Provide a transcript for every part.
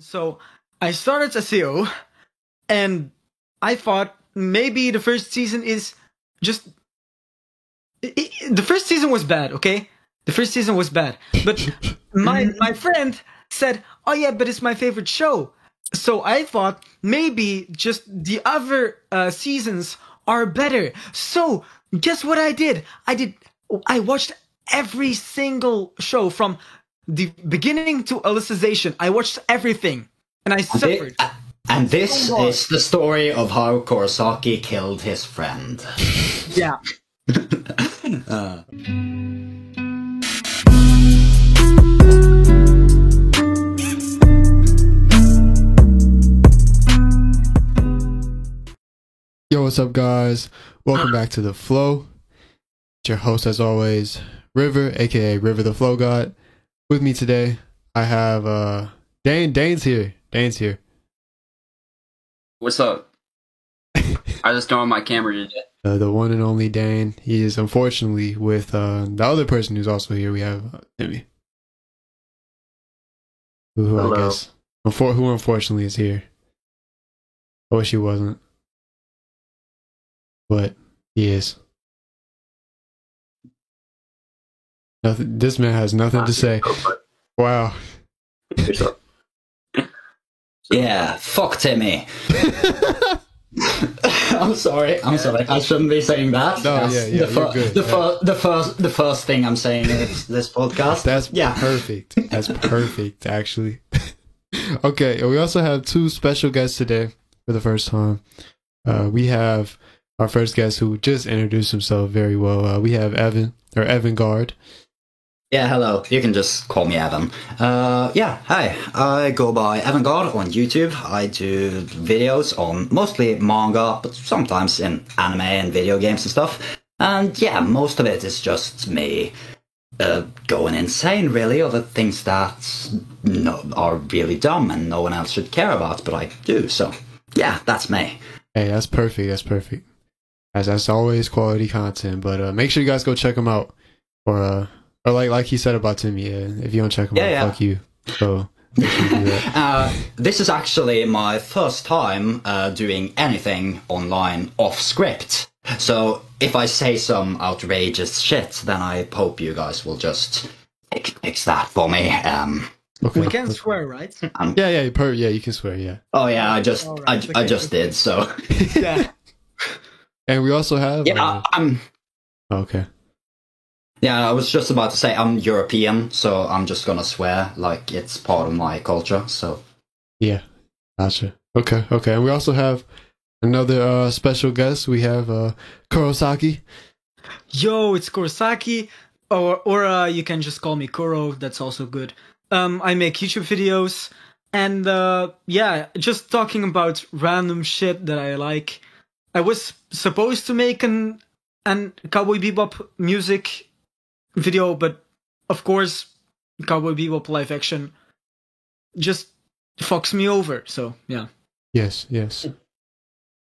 So I started SAO, and I thought maybe the first season is just. i i the first season was bad, okay? The first season was bad, but my my friend said, "Oh yeah, but it's my favorite show." So I thought maybe just the other uh, seasons are better. So guess what I did? I did. I watched every single show from the beginning to Alicization. I watched everything, and I suffered. And this oh So hard. is the story of how Korosaki killed his friend. Yeah. Uh. Yo, what's up, guys? Welcome uh. back to the Flow. It's your host, as always, River, aka River the Flow God. With me today, I have uh Dane. Dane's here. Dane's here. What's up? I just turned on my camera today. Uh, the one and only Dane. He is unfortunately with uh the other person who's also here. We have uh, Timmy, who, who I guess unfor- who unfortunately is here. I wish he wasn't, but he is. Nothing. This man has nothing to say. Wow. Yeah, fuck Timmy. I'm sorry. I'm sorry. I shouldn't be saying that. No, That's yeah, yeah, The, you're good. the, Yeah. fir- the first, the first thing I'm saying is this podcast. That's yeah. perfect. That's perfect, actually. okay, we also have two special guests today for the first time. Uh, we have our first guest who just introduced himself very well. Uh, we have Evan or Evangaard. Yeah, hello. You can just call me Evan. Uh, yeah, hi. I go by Evangaard on YouTube. I do videos on mostly manga, but sometimes in anime and video games and stuff. And yeah, most of it is just me uh, going insane, really, over things that no, are really dumb and no one else should care about, but I do. So yeah, that's me. Hey, that's perfect. That's perfect. As that's always quality content. But uh, make sure you guys go check them out, or uh, or like like he said about Timmy. Yeah, if you don't check him Yeah, out, yeah. fuck you. So make sure you do that. Uh, this is actually my first time uh, doing anything online off script. So if I say some outrageous shit, then I hope you guys will just fix, fix that for me. Um, Okay. We can swear, right? Yeah, yeah, per- yeah. You can swear. Yeah. oh yeah, I just All right, I, okay, I just did. So yeah. And we also have. yeah, uh, I'm okay. Yeah. I was just about to say I'm European, so I'm just gonna swear like it's part of my culture. So Yeah, gotcha. Okay, okay. And we also have another uh, special guest. We have uh, Korosaki. Yo, it's Korosaki, or or uh, you can just call me Kuro. That's also good. Um, I make YouTube videos, and uh, yeah, just talking about random shit that I like. I was supposed to make an an Cowboy Bebop music video, but of course, Cowboy Bebop live action just fucks me over. So yeah. Yes, yes.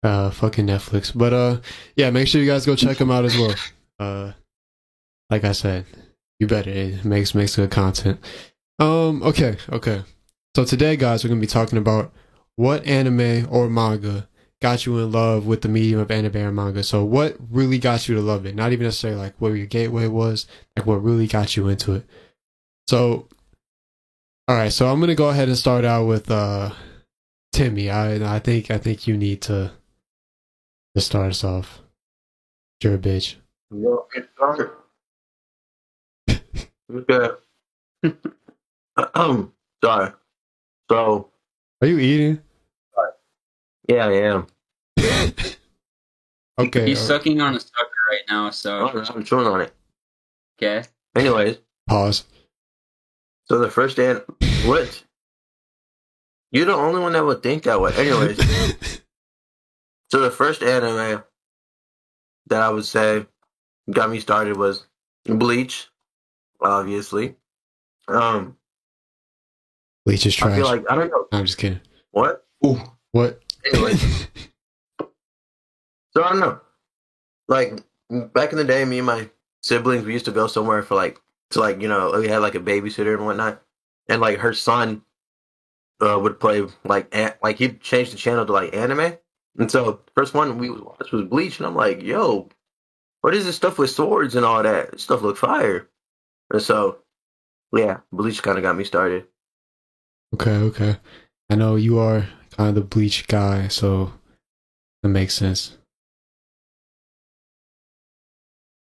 Uh, fucking Netflix. But uh, yeah. Make sure you guys go check him out as well. Uh, like I said, you better. It makes makes good content. Um. Okay. Okay. So today, guys, we're gonna be talking about what anime or manga got you in love with the medium of anime and manga. So what really got you to love it? Not even necessarily like where your gateway was, like what really got you into it. So, all right. So I'm gonna go ahead and start out with uh Timmy. I I think I think you need to to start us off. You're a bitch. Yo, get started. okay. um, sorry. So, Are you eating? Yeah, I am. Okay. He's uh, sucking on a sucker right now, so I'm, I'm chewing on it. okay. Anyways, pause. so the first an what? You're the only one that would think that way. Anyways, so the first anime that I would say got me started was Bleach, obviously. Um, Bleach is trash. I trash. feel like I don't know I'm just kidding. what. Ooh, what? Anyways, So I don't know. Like back in the day, me and my siblings we used to go somewhere for like to like you know we had like a babysitter and whatnot, and like her son uh, would play like an- like he'd change the channel to like anime, and so first one we watched was Bleach, and I'm like, yo, what is this stuff with swords and all that? This stuff look fire, and so yeah, Bleach kind of got me started. Okay, okay. I know you are kind of the bleach guy, so that makes sense.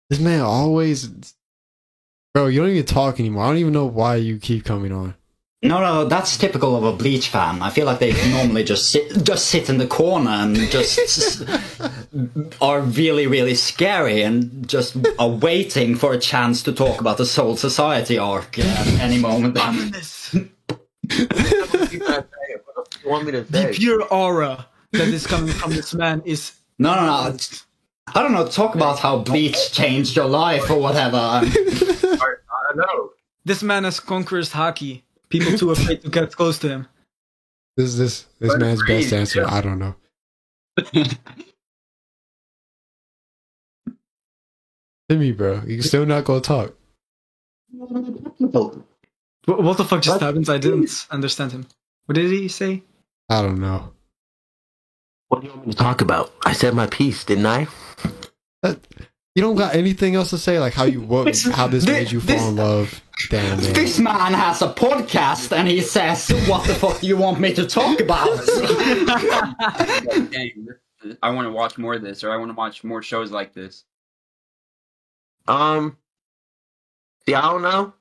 This man always, bro. You don't even talk anymore. I don't even know why you keep coming on. No, no, that's typical of a Bleach fan. I feel like they normally just sit, just sit in the corner and just are really, really scary and just are waiting for a chance to talk about the Soul Society arc at any moment. Ominous. what do you want me to The pure aura that is coming from this man is No, no, no. I don't know. Talk about how Bleach changed your life or whatever. I don't know. this man has conquerors haki. People too afraid to get close to him. This this this But man's best answer. yeah. I don't know. Timmy, bro, you still not gonna talk. What, what the fuck just What? happened? I didn't understand him. What did he say? I don't know. What do you want me to talk about? I said my piece, didn't I? You don't got anything else to say, like how you what This- how this thi- made you this- fall in love. Damn man. This man has a podcast and he says, What the fuck do you want me to talk about? Dang, I want to watch more of this, or I want to watch more shows like this. Um, see, I don't know.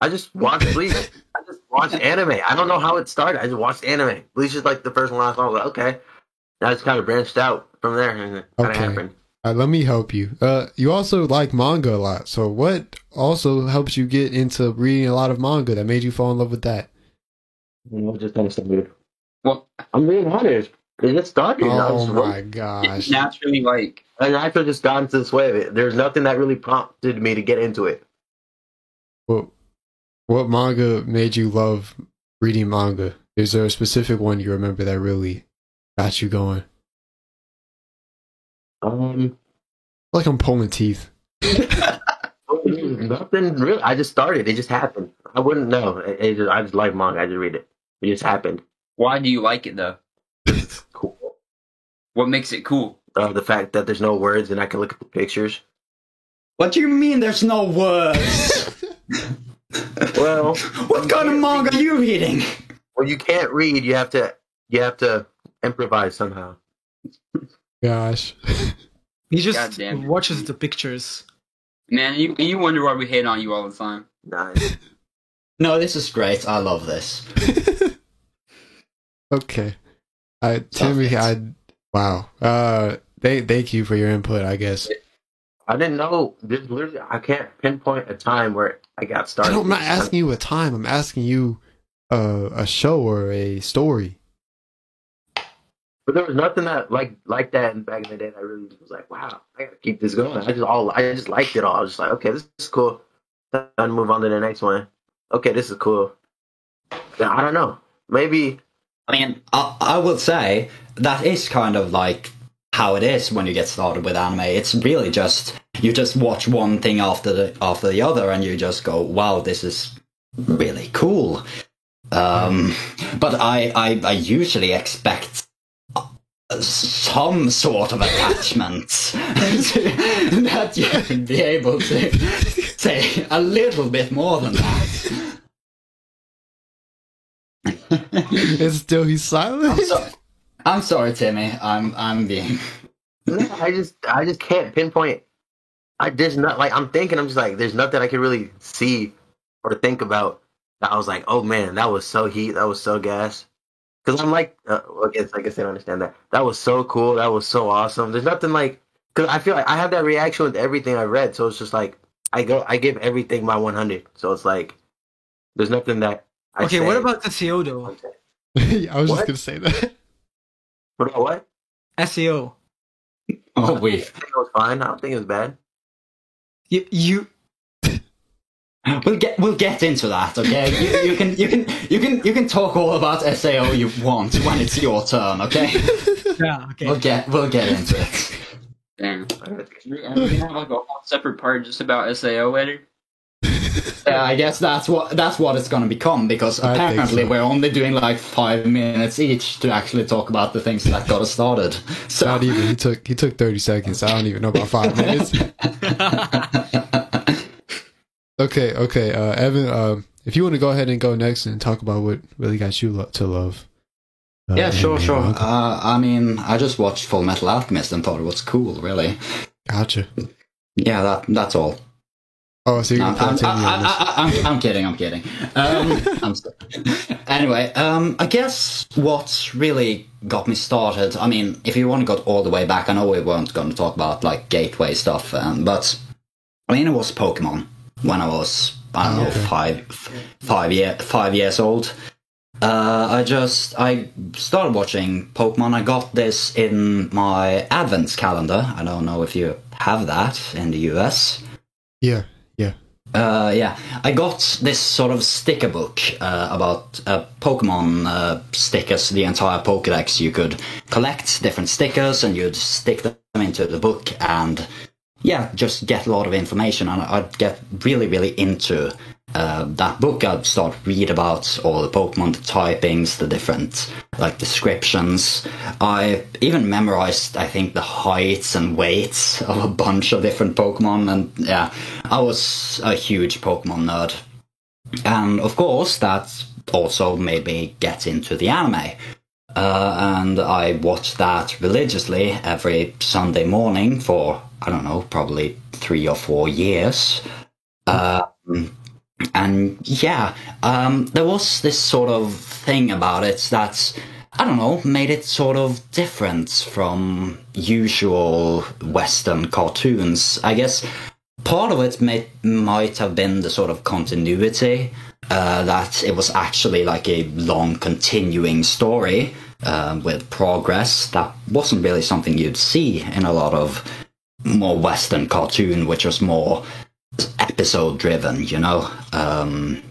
I just watch Bleach. I just watched anime. I don't know how it started. I just watched anime. Bleach is like the first one I saw. Like, okay. And I just kind of branched out from there, and it kind of Okay. happened. Uh, let me help you. Uh, you also like manga a lot. So what also helps you get into reading a lot of manga that made you fall in love with that? You know, just kind of started. Well, I'm being honest. It just started. Oh was my it's gosh. naturally like And I could just got into the sway of it. There's nothing that really prompted me to get into it. What, what manga made you love reading manga? Is there a specific one you remember that really got you going? Um, Like I'm pulling teeth. nothing really. I just started. It just happened. I wouldn't know. It, it just, I just like manga. I just read it. It just happened. why do you like it though? It's Cool. What makes it cool? Uh, the fact that there's no words and I can look at the pictures. what do you mean there's no words? Well, what kind of manga are you reading? Well, you can't read, you have to you have to improvise somehow. Gosh. He just Goddamn. watches the pictures. Man, you you wonder why we hate on you all the time. Nice. No, this is great. I love this. okay. I Timmy, I wow. Uh, they thank you for your input. I guess. I didn't know. There's literally, I can't pinpoint a time where I got started. don't, I'm not asking you a time. I'm asking you uh, a show or a story. but there was nothing that like like that in back in the day. That I really was like, wow, I gotta keep this going. I just all I just liked it all. I was just like, okay, this is cool. Then move on to the next one. Okay, this is cool. Yeah, I don't know. Maybe I mean, I, I would say that is kind of like how it is when you get started with anime. It's really just you just watch one thing after the after the other, and you just go, "Wow, this is really cool." Um, but I, I I usually expect some sort of attachment that you can be able to say a little bit more than that. and still he's silent. I'm sorry. Timmy. I'm I'm being. no, I just I just can't pinpoint. I just not like I'm thinking. I'm just like, there's nothing I can really see or think about. That I was like, oh man, that was so heat. That was so gas. Because I'm like, uh, I guess I guess I don't understand that. That was so cool. That was so awesome. There's nothing like because I feel like I have that reaction with everything I read. So it's just like I go, I give everything my 100. So it's like there's nothing that. I Okay, say- what about SAO though? I was just gonna say that. What about what? SAO. Oh, wait, I think it was fine. I don't think it was bad. You, you We'll get we'll get into that. Okay, you, you can you can you can you can talk all about Sao you want when it's your turn. Okay, yeah, okay. we'll get we'll get into it. Damn. Are we uh, gonna have like a whole separate part just about Sao later? Yeah, I guess that's what that's what it's gonna become because I apparently so. we're only doing like five minutes each to actually talk about the things that got us started. So Not even. He took he took thirty seconds. I don't even know about five minutes. okay, okay. Uh, Evan, um, if you want to go ahead and go next and talk about what really got you lo- to love. uh, yeah, sure, sure. Uh, I mean, I just watched Fullmetal Alchemist and thought it was cool. Really, gotcha. yeah, that that's all. Oh, so you're No, gonna I'm? I, I, I, I'm, I'm kidding. I'm kidding. Um, I'm anyway, um, I guess what really got me started. I mean, if you want to go all the way back, I know we weren't going to talk about like gateway stuff, um, but I mean, it was Pokemon when I was I don't know Okay. five five year five years old. Uh, I just I started watching Pokemon. I got this in my Advent calendar. I don't know if you have that in the US. Yeah. Uh, yeah, I got this sort of sticker book uh, about uh, Pokemon uh, stickers, the entire Pokedex. You could collect different stickers and you'd stick them into the book and, yeah, just get a lot of information. And I'd get really, really into uh, that book. I'd start read about all the Pokemon, the typings, the different like descriptions. I even memorized, I think, the heights and weights of a bunch of different Pokemon, and yeah, I was a huge Pokemon nerd. And of course, that also made me get into the anime. Uh, and I watched that religiously every Sunday morning for, I don't know, probably three or four years. Um, and yeah, um, there was this sort of thing about it that I don't know made it sort of different from usual Western cartoons. I guess part of it may, might have been the sort of continuity uh, that it was actually like a long continuing story uh, with progress that wasn't really something you'd see in a lot of more Western cartoon, which was more episode driven, you know. Um,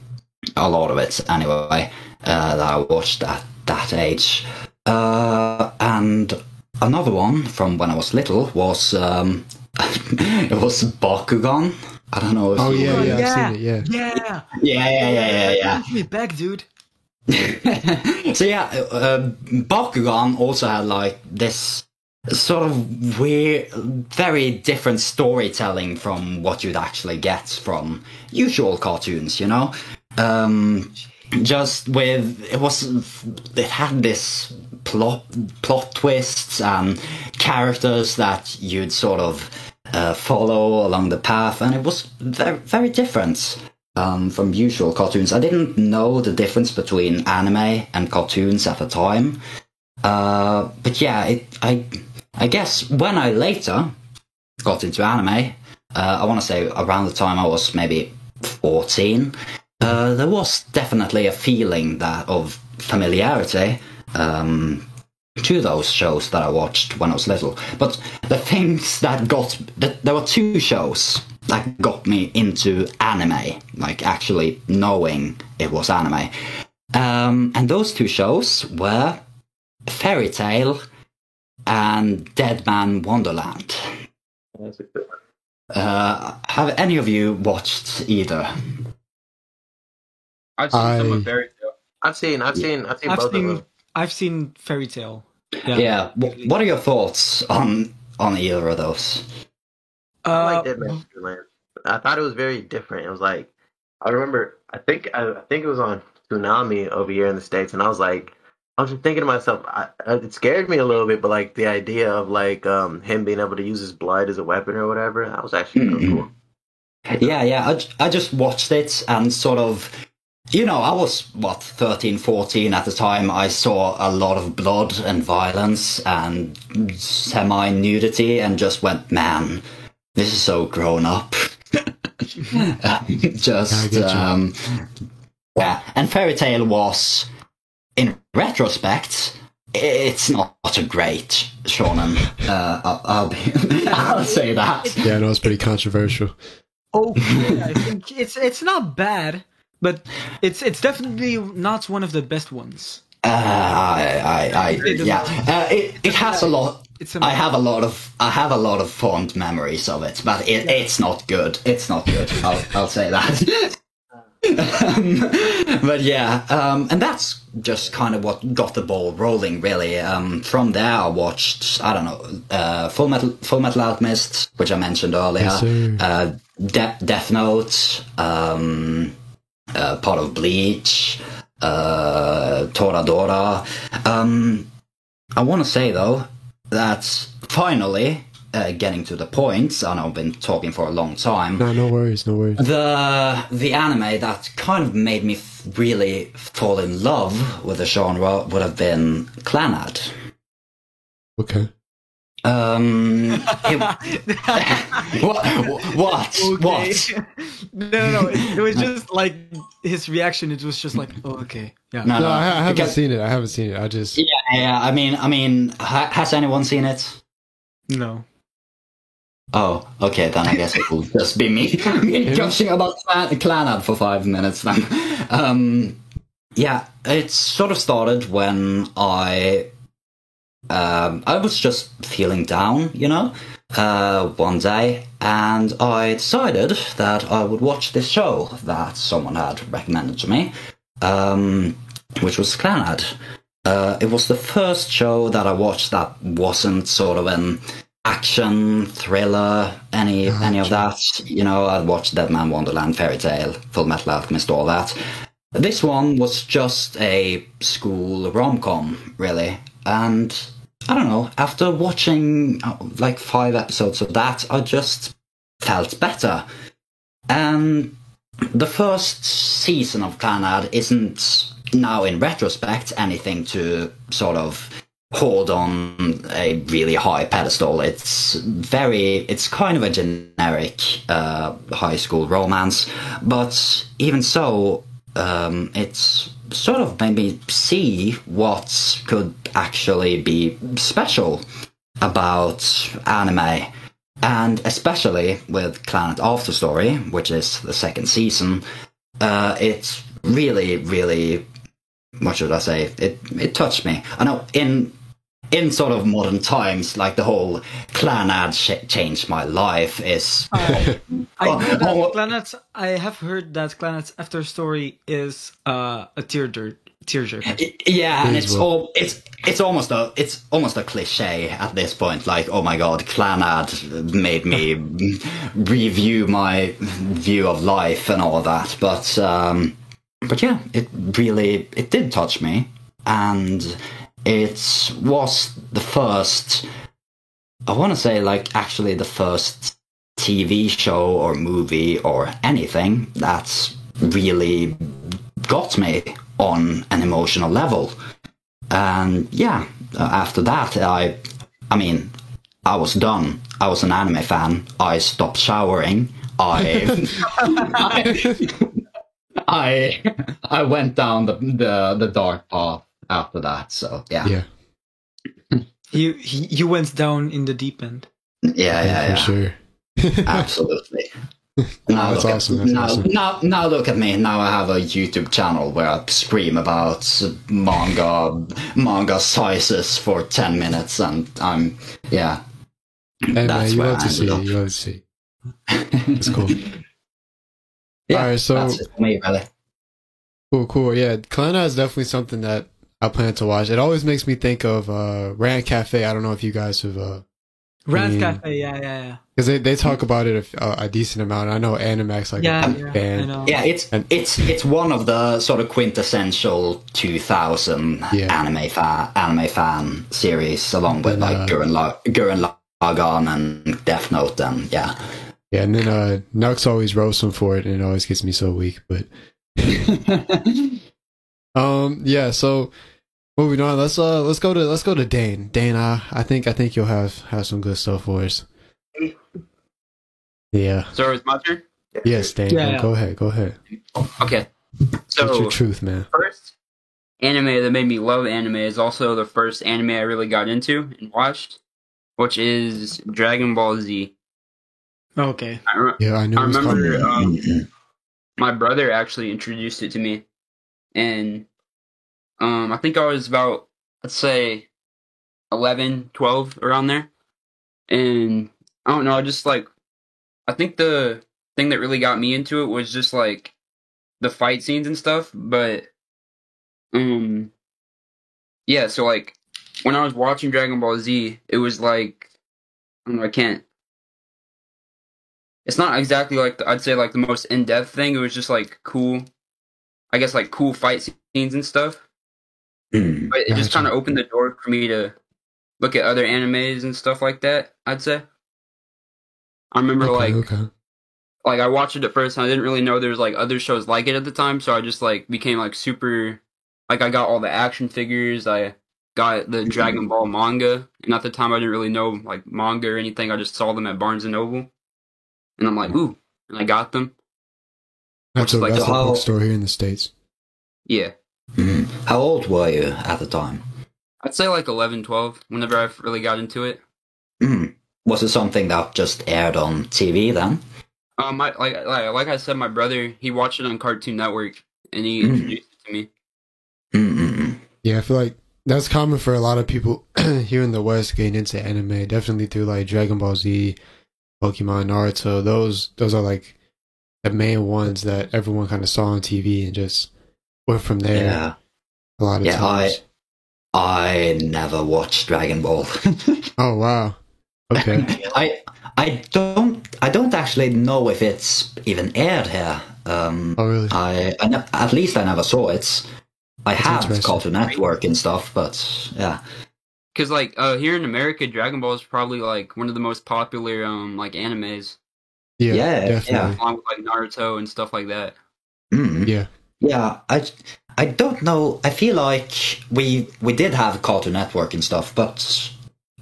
a lot of it, anyway, uh, that I watched at that age. Uh, and another one from when I was little was um, it was Bakugan. I don't know if Oh you- yeah, yeah, yeah. I've seen it. Yeah. Yeah. yeah, yeah, yeah, yeah, yeah. Give me back, dude. so yeah, uh, Bakugan also had like this sort of weird, very different storytelling from what you'd actually get from usual cartoons. You know, um, just with it was it had this plot plot twists and characters that you'd sort of uh, follow along the path, and it was very very different um, from usual cartoons. I didn't know the difference between anime and cartoons at the time, uh, but yeah, it, I I guess when I later got into anime, uh, I want to say around the time I was maybe fourteen, uh, there was definitely a feeling that of familiarity. Um, to those shows that I watched when I was little. But the things that got th- there were two shows that got me into anime, like actually knowing it was anime. Um, and those two shows were Fairy Tail and Deadman Wonderland. That's a good one. Uh, have any of you watched either? I've seen some I- of Fairy Tail. I've seen, I've seen, I've seen I've both seen of them. I've seen Fairy Tail. Yeah. wh- what are your thoughts on on either of those? I Uh, like Dead Man's Wonderland. I thought it was very different. It was like I remember. I think I, I think it was on Toonami over here in the states, and I was like, I was just thinking to myself, I, I- it scared me a little bit, but like the idea of like um him being able to use his blood as a weapon or whatever, that was actually kind of Mhm. cool. Yeah, yeah. I, j- I just watched it and sort of, you know, I was, what, 13, 14 at the time. I saw a lot of blood and violence and semi nudity and just went, man, this is so grown up. I just, get you. um, yeah. And Fairy Tail was, in retrospect, it's not a great shonen. Uh, I'll, I'll be, I'll say that. Yeah, I know it's pretty controversial. okay, I think it's it's not bad, but it's it's definitely not one of the best ones. Uh, I, I, I, yeah. Uh, it, it has a lot. it's a I have a lot of I have a lot of fond memories of it, but it, it's not good. It's not good. I'll I'll say that. um, but yeah, um, and that's just kind of what got the ball rolling. Really, um, from there I watched I don't know uh, Full Metal Fullmetal Alchemist, which I mentioned earlier, Yes, uh, De- Death Note, um, uh, part of Bleach, uh, Toradora. Um, I want to say though that finally, uh, getting to the point, I know I've been talking for a long time. No, no worries, no worries. The the anime that kind of made me f- really fall in love with the genre would have been Clannad. Okay. Um, it- what? What? What? no, no, no. It, it was just like his reaction. It was just like, oh, okay, yeah. No, No, I, I haven't because- seen it. I haven't seen it. I just Yeah, yeah. I mean, I mean, ha- has anyone seen it? No. Oh, okay, then I guess it will just be me, me gushing about Clan- Clannad for five minutes then. Um, yeah, it sort of started when I um, I was just feeling down, you know, uh, one day, and I decided that I would watch this show that someone had recommended to me, um, which was Clannad. Uh, it was the first show that I watched that wasn't sort of an action thriller, any any of that. You know, I'd watched Deadman Wonderland, Fairy Tail, Full Metal Alchemist, all that. This one was just a school rom com, really, and I don't know. After watching uh, like five episodes of that, I just felt better. And the first season of Clannad isn't now, in retrospect, anything to sort of hold on a really high pedestal. It's very, it's kind of a generic uh, high school romance, but even so, um, it's sort of made me see what could actually be special about anime. And especially with Clannad After Story, which is the second season, uh, it's really, really, what should I say? It it touched me. I know in in sort of modern times, like the whole Clannad sh- changed my life is I Oh, know that oh, I have heard that Clannad's After Story is uh, a tearjerker. Tearjerker. yeah, and it's all it's it's almost a it's almost a cliche at this point. Like, oh my god, Clannad made me review my view of life and all that. But um, but yeah, it really it did touch me, and it was the first. I want to say like actually the first TV show or movie or anything that's really got me on an emotional level. And yeah, uh, after that, I, I mean, I was done. I was an anime fan. I stopped showering. I, I, I went down the, the the dark path after that. So yeah, yeah, yeah, You he, you went down in the deep end. yeah, yeah, for sure. absolutely. Now That's look awesome, At, that's now, awesome. now, now look at me. Now I have a YouTube channel where I scream about manga, manga sizes for ten minutes, and I'm yeah. Hey man, That's you where love I to see. ended You love to see. It's cool. yeah, Alright, so- that's it for me, really. Cool, cool. Yeah, Clannad is definitely something that I plan to watch. It always makes me think of uh Rand Cafe. I don't know if you guys have uh Rand. Cafe. Yeah, yeah, yeah. because they, they talk about it a, a decent amount. I know Animax like Yeah, a yeah, fan. Yeah, it's And- it's it's one of the sort of quintessential 2000 Yeah. anime fan anime fan series, along with And, like uh, Gurren, La- Gurren Lagann and Death Note, and yeah. Yeah, and then uh Nux always roasts him for it, and it always gets me so weak. But um, yeah. So moving on, let's uh let's go to let's go to Dane. Dane, I I think I think you'll have have some good stuff for us. Yeah. So it's my turn. Yes, Dane. Yeah, go- yeah. Go ahead. Go ahead. Okay. What's your So truth, man? first anime that made me love anime is also the first anime I really got into and watched, which is Dragon Ball Z. Okay. I, re- Yeah, I knew I it was remember um, my brother actually introduced it to me, and um, I think I was about let's say 11, 12 around there. And I don't know, I just like I think the thing that really got me into it was just like the fight scenes and stuff, but um yeah, so like when I was watching Dragon Ball Z, it was like I don't know, I can't it's not exactly like the, I'd say like the most in-depth thing. It was just like cool I guess like cool fight scenes and stuff. Mm. But it just kind of opened the door for me to look at other animes and stuff like that. I'd say. I remember Okay, like okay. like I watched it at first and I didn't really know there was like other shows like it at the time, so I just like became like super like I got all the action figures, I got the Dragon Ball manga, and at the time I didn't really know like manga or anything. I just saw them at Barnes and Noble. And I'm like, ooh, and I got them. That's a, like that's the a whole- bookstore here in the States. Yeah. Mm. How old were you at the time? I'd say like 11, 12, whenever I really got into it. Mm. Was it something that just aired on TV then? Um, I, like, like like I said, my brother he watched it on Cartoon Network, and he Mm. introduced it to me. Mm-mm. Yeah, I feel like that's common for a lot of people here in the West getting into anime. Definitely through like Dragon Ball Z, Pokemon, Naruto. Those those are like the main ones that everyone kind of saw on TV and just went from there. Yeah. A lot of Yeah, I- times. I never watched Dragon Ball. Oh wow. Okay. I I don't I don't actually know if it's even aired here. Um, Oh really? I, I ne- at least I never saw it. I have interesting. Cartoon Network and stuff, but yeah. Cause like uh here in America, Dragon Ball is probably like one of the most popular um like animes, Yeah, Yeah, definitely. along with like Naruto and stuff like that. Mm. Yeah. Yeah, I, I don't know. I feel like we we did have Cartoon Network and stuff, but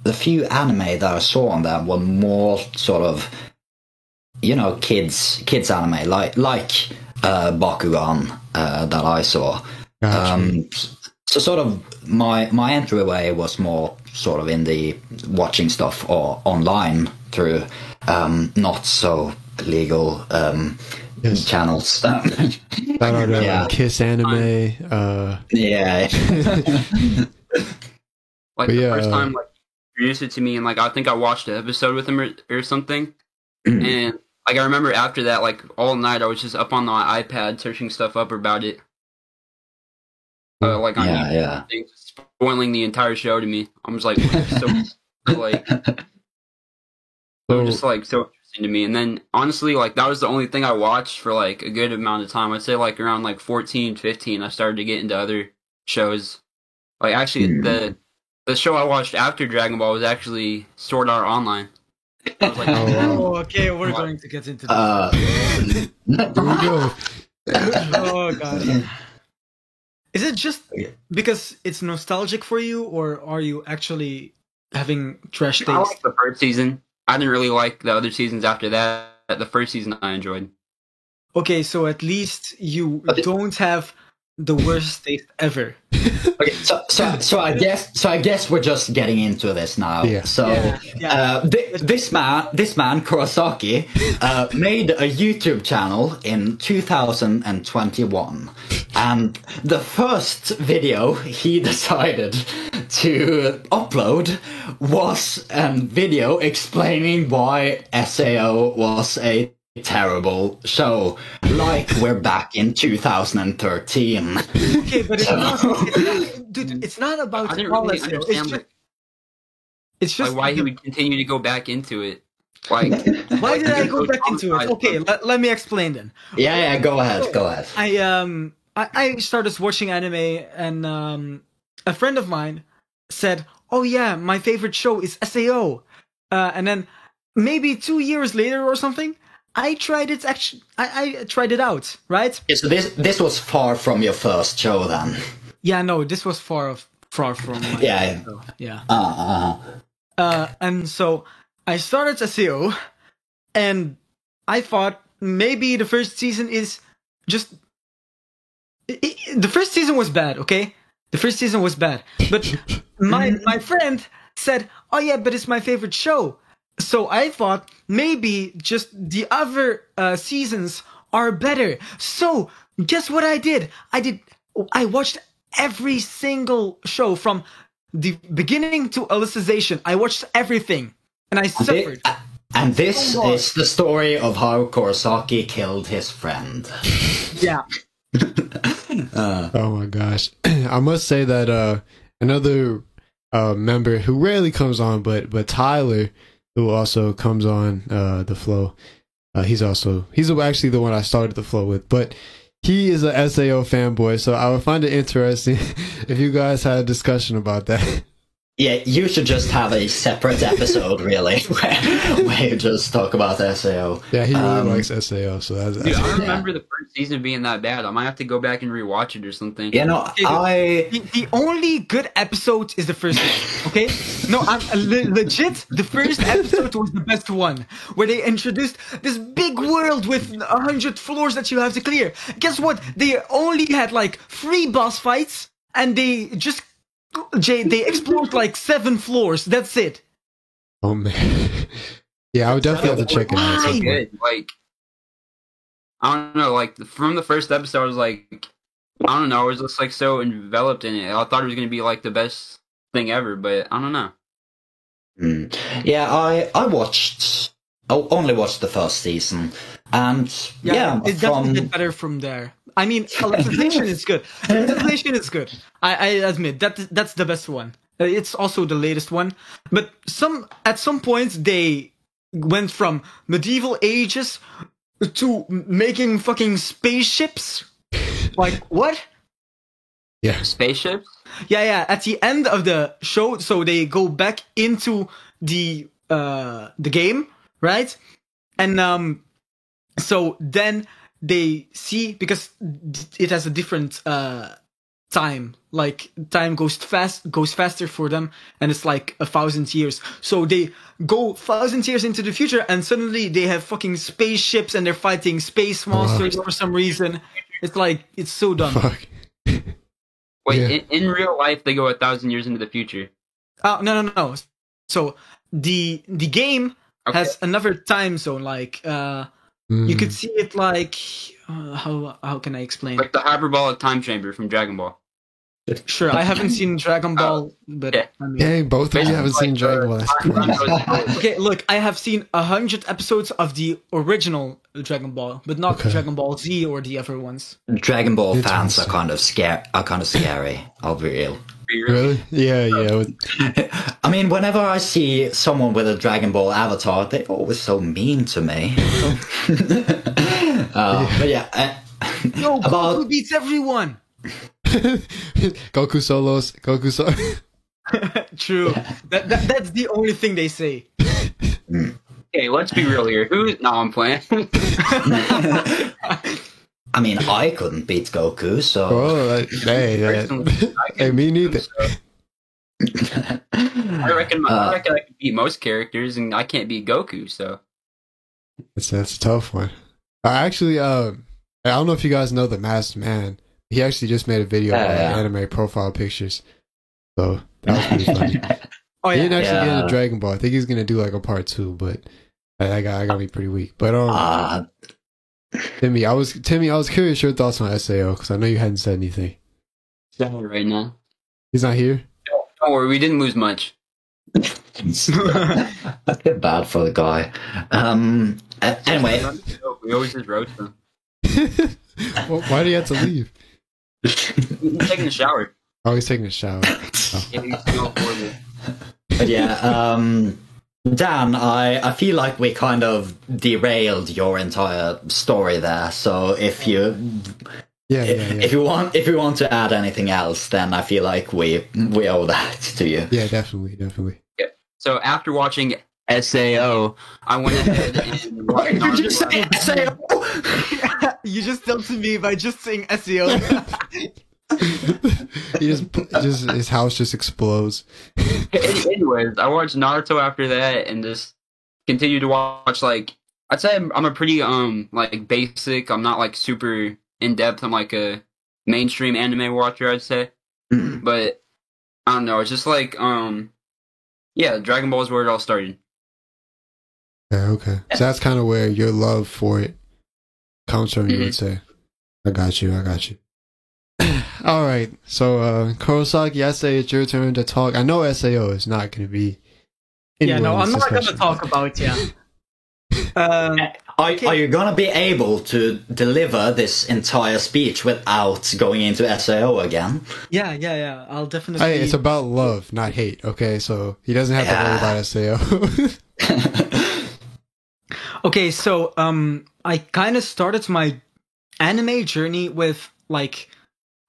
the few anime that I saw on them were more sort of, you know, kids kids anime like like uh, Bakugan uh, that I saw. Gotcha. Um, so sort of my my entryway was more sort of in the watching stuff or online through um, not so legal um, Yes. channels. Shout out to yeah. uh, Kiss Anime. Uh, yeah. Like But the yeah, first uh, time like he introduced it to me, and like I think I watched an episode with him or, or something, Mm. and like I remember after that, like all night I was just up on my iPad searching stuff up about it. Uh, like on Yeah, yeah. things, spoiling the entire show to me. I was like, so, so like so so, just like so interesting to me. And then honestly, like that was the only thing I watched for like a good amount of time. I'd say like around like 14, 15, I started to get into other shows. Like actually Hmm. the the show I watched after Dragon Ball was actually Sword Art Online. I was like, Oh. Oh, okay, we're going to get into this. Uh, here we go. oh god. Is it just because it's nostalgic for you, or are you actually having trash I taste? liked the first season. I didn't really like the other seasons after that. The first season I enjoyed. Okay, so at least you don't have the worst taste ever. okay, so, so so I guess so I guess we're just getting into this now. Yeah. So Yeah, yeah. Uh, thi- this man this man Korosaki uh, made a YouTube channel in 2021, and the first video he decided to upload was a video explaining why Sao was a terrible show. Like we're back in 2013. Okay, but it's not, it's not dude. It's not about I didn't really policy. It's understand just, it's just like why he would continue to go back into it. Like Why did I go back into it? Okay, let, let me explain then. Yeah, yeah, go ahead, go ahead. I um I, I started watching anime and um a friend of mine said, "Oh yeah, my favorite show is Sao," uh, and then maybe two years later or something, I tried it. Actually, I, I tried it out. Right? Yeah, so this this was far from your first show then. Yeah, no, this was far of far from. My Yeah. show. yeah. Uh, uh, Uh, and so I started SAO, and I thought maybe the first season is just. the first season was bad, okay? The first season was bad, but my my friend said, "Oh yeah, but it's my favorite show." So I thought maybe just the other uh, seasons are better. So guess what I did? I did. I watched every single show from the beginning to Alicization. I watched everything, and I And, thi- suffered. and this Oh, is the story of how Korosaki killed his friend. Yeah, Oh my gosh. I must say that uh another uh member who rarely comes on but but Tyler who also comes on uh the flow. Uh he's also he's actually the one I started the flow with, but he is a SAO fanboy, so I would find it interesting if you guys had a discussion about that. Yeah, you should just have a separate episode, really, where, where you just talk about SAO. Yeah, he really Um, likes SAO, so that's, Dude, I don't remember the first season being that bad. I might have to go back and rewatch it or something. You know, I the, the only good episode is the first one. Okay, no, I'm le- legit. The first episode was the best one, where they introduced this big world with a hundred floors that you have to clear. Guess what? They only had like three boss fights, and they just Jay, they explored like seven floors. That's it. Oh man. yeah, I would definitely have to check it out. at Why? good. Like, I don't know. Like from the first episode, I was like, I don't know. I was just like so enveloped in it. I thought it was gonna be like the best thing ever, but I don't know. Mm. Yeah, I I watched. I only watched the first season, and yeah, it definitely from get better from there. I mean, Alicization is good. Alicization is good. I, I admit that that's the best one. Uh, It's also the latest one. But some at some points they went from medieval ages to making fucking spaceships. Like what? Yeah. Spaceships. Yeah, yeah. At the end of the show, so they go back into the uh the game, right? And um, so then they see because it has a different uh time. Like time goes fast, goes faster for them, and it's like a thousand years. So they go thousand years into the future, and suddenly they have fucking spaceships, and they're fighting space monsters for some reason. It's like it's so dumb. Fuck. Wait, Yeah. in, in real life, they go a thousand years into the future. Oh no no no no. So the the game Okay. has another time zone. Like uh, you Mm. could see it like uh, how how can I explain? like the hyperbolic time chamber from Dragon Ball. Sure, I haven't seen Dragon Ball, but yeah. I mean, Dang, both of you haven't seen Dragon uh, Ball. That's time- crazy. time goes- okay, look, I have seen a hundred episodes of the original Dragon Ball, but not Okay. Dragon Ball Z or the other ones. Dragon Ball It's fans awesome. are kind of scare are kind of scary. I'll be real. Really? Yeah, yeah. I mean, whenever I see someone with a Dragon Ball avatar, they're always so mean to me. uh, but yeah, uh, No, About- Goku beats everyone. Goku solos. Goku so. True. That, that that's the only thing they say. Okay, let's be real here. Who? No, I'm playing. I mean, I couldn't beat Goku, so oh, that, hey, that, hey, me neither. I reckon. Uh, I reckon I can beat most characters, and I can't beat Goku. So That's that's a tough one. I actually, uh, I don't know if you guys know the Masked Man. He actually just made a video Yeah, about yeah. anime profile pictures. So that was pretty funny. Oh He didn't actually get Yeah. into Dragon Ball. I think he's gonna do like a part two, but I, I got I got me pretty weak. But um, uh, Timmy, I was Timmy, I was curious your thoughts on Sao because I know you hadn't said anything. right now, He's not here. don't worry, we didn't lose much. I feel bad for the guy. Um. uh, anyway, we always just roast him. Well, Why do you have to leave? He's taking a shower. Oh, he's taking a shower. Yeah, he's still horrible. but yeah. Um. Dan, I, I feel like we kind of derailed your entire story there. So if you Yeah, yeah, yeah. if you want if you want to add anything else, then I feel like we we owe that to you. Yeah, definitely, definitely. Yeah. So after watching Sao, I went ahead and watched Did you Naruto. say SAO? you just dumped me by just saying SAO. he just, just his house just explodes. Anyways, I watched Naruto after that, and just continued to watch. Like I'd say, I'm, I'm a pretty um like basic. I'm not like super in depth. I'm like a mainstream anime watcher. I'd say, Mm. but I don't know. It's just like um yeah, Dragon Ball is where it all started. Yeah, okay. So that's kind of where your love for it comes from. You would say. I got you. I got you. All right. So, uh, Korosaki, I say it's your turn to talk. I know Sao is not going to be. yeah, no, I'm not gonna talk about yeah. Um, Are, Okay. are you gonna be able to deliver this entire speech without going into SAO again? yeah, yeah, yeah. I'll definitely. Hey, it's about love, not hate. Okay, so he doesn't have to worry about Sao. Okay, so um, I kind of started my anime journey with like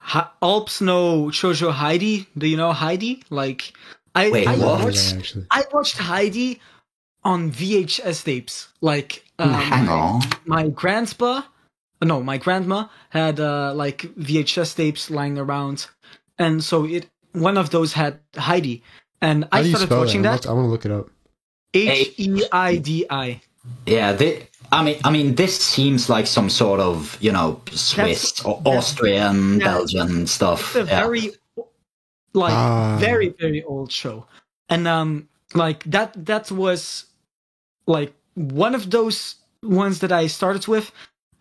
ha- Alps no Shoujo Heidi. Do you know Heidi? Like, I Wait, I what? watched actually. I watched Heidi on VHS tapes. Like, um, Hang on. my grandpa, no, my grandma had uh, like VHS tapes lying around, and so it one of those had Heidi, and How I started watching that? that. I want to look it up. H E I D I. Yeah, thi- I mean, I mean, this seems like some sort of you know Swiss or that's- Austrian, yeah. Belgian stuff. It's a yeah. very like Ah. very very old show, and um like that that was like one of those ones that I started with.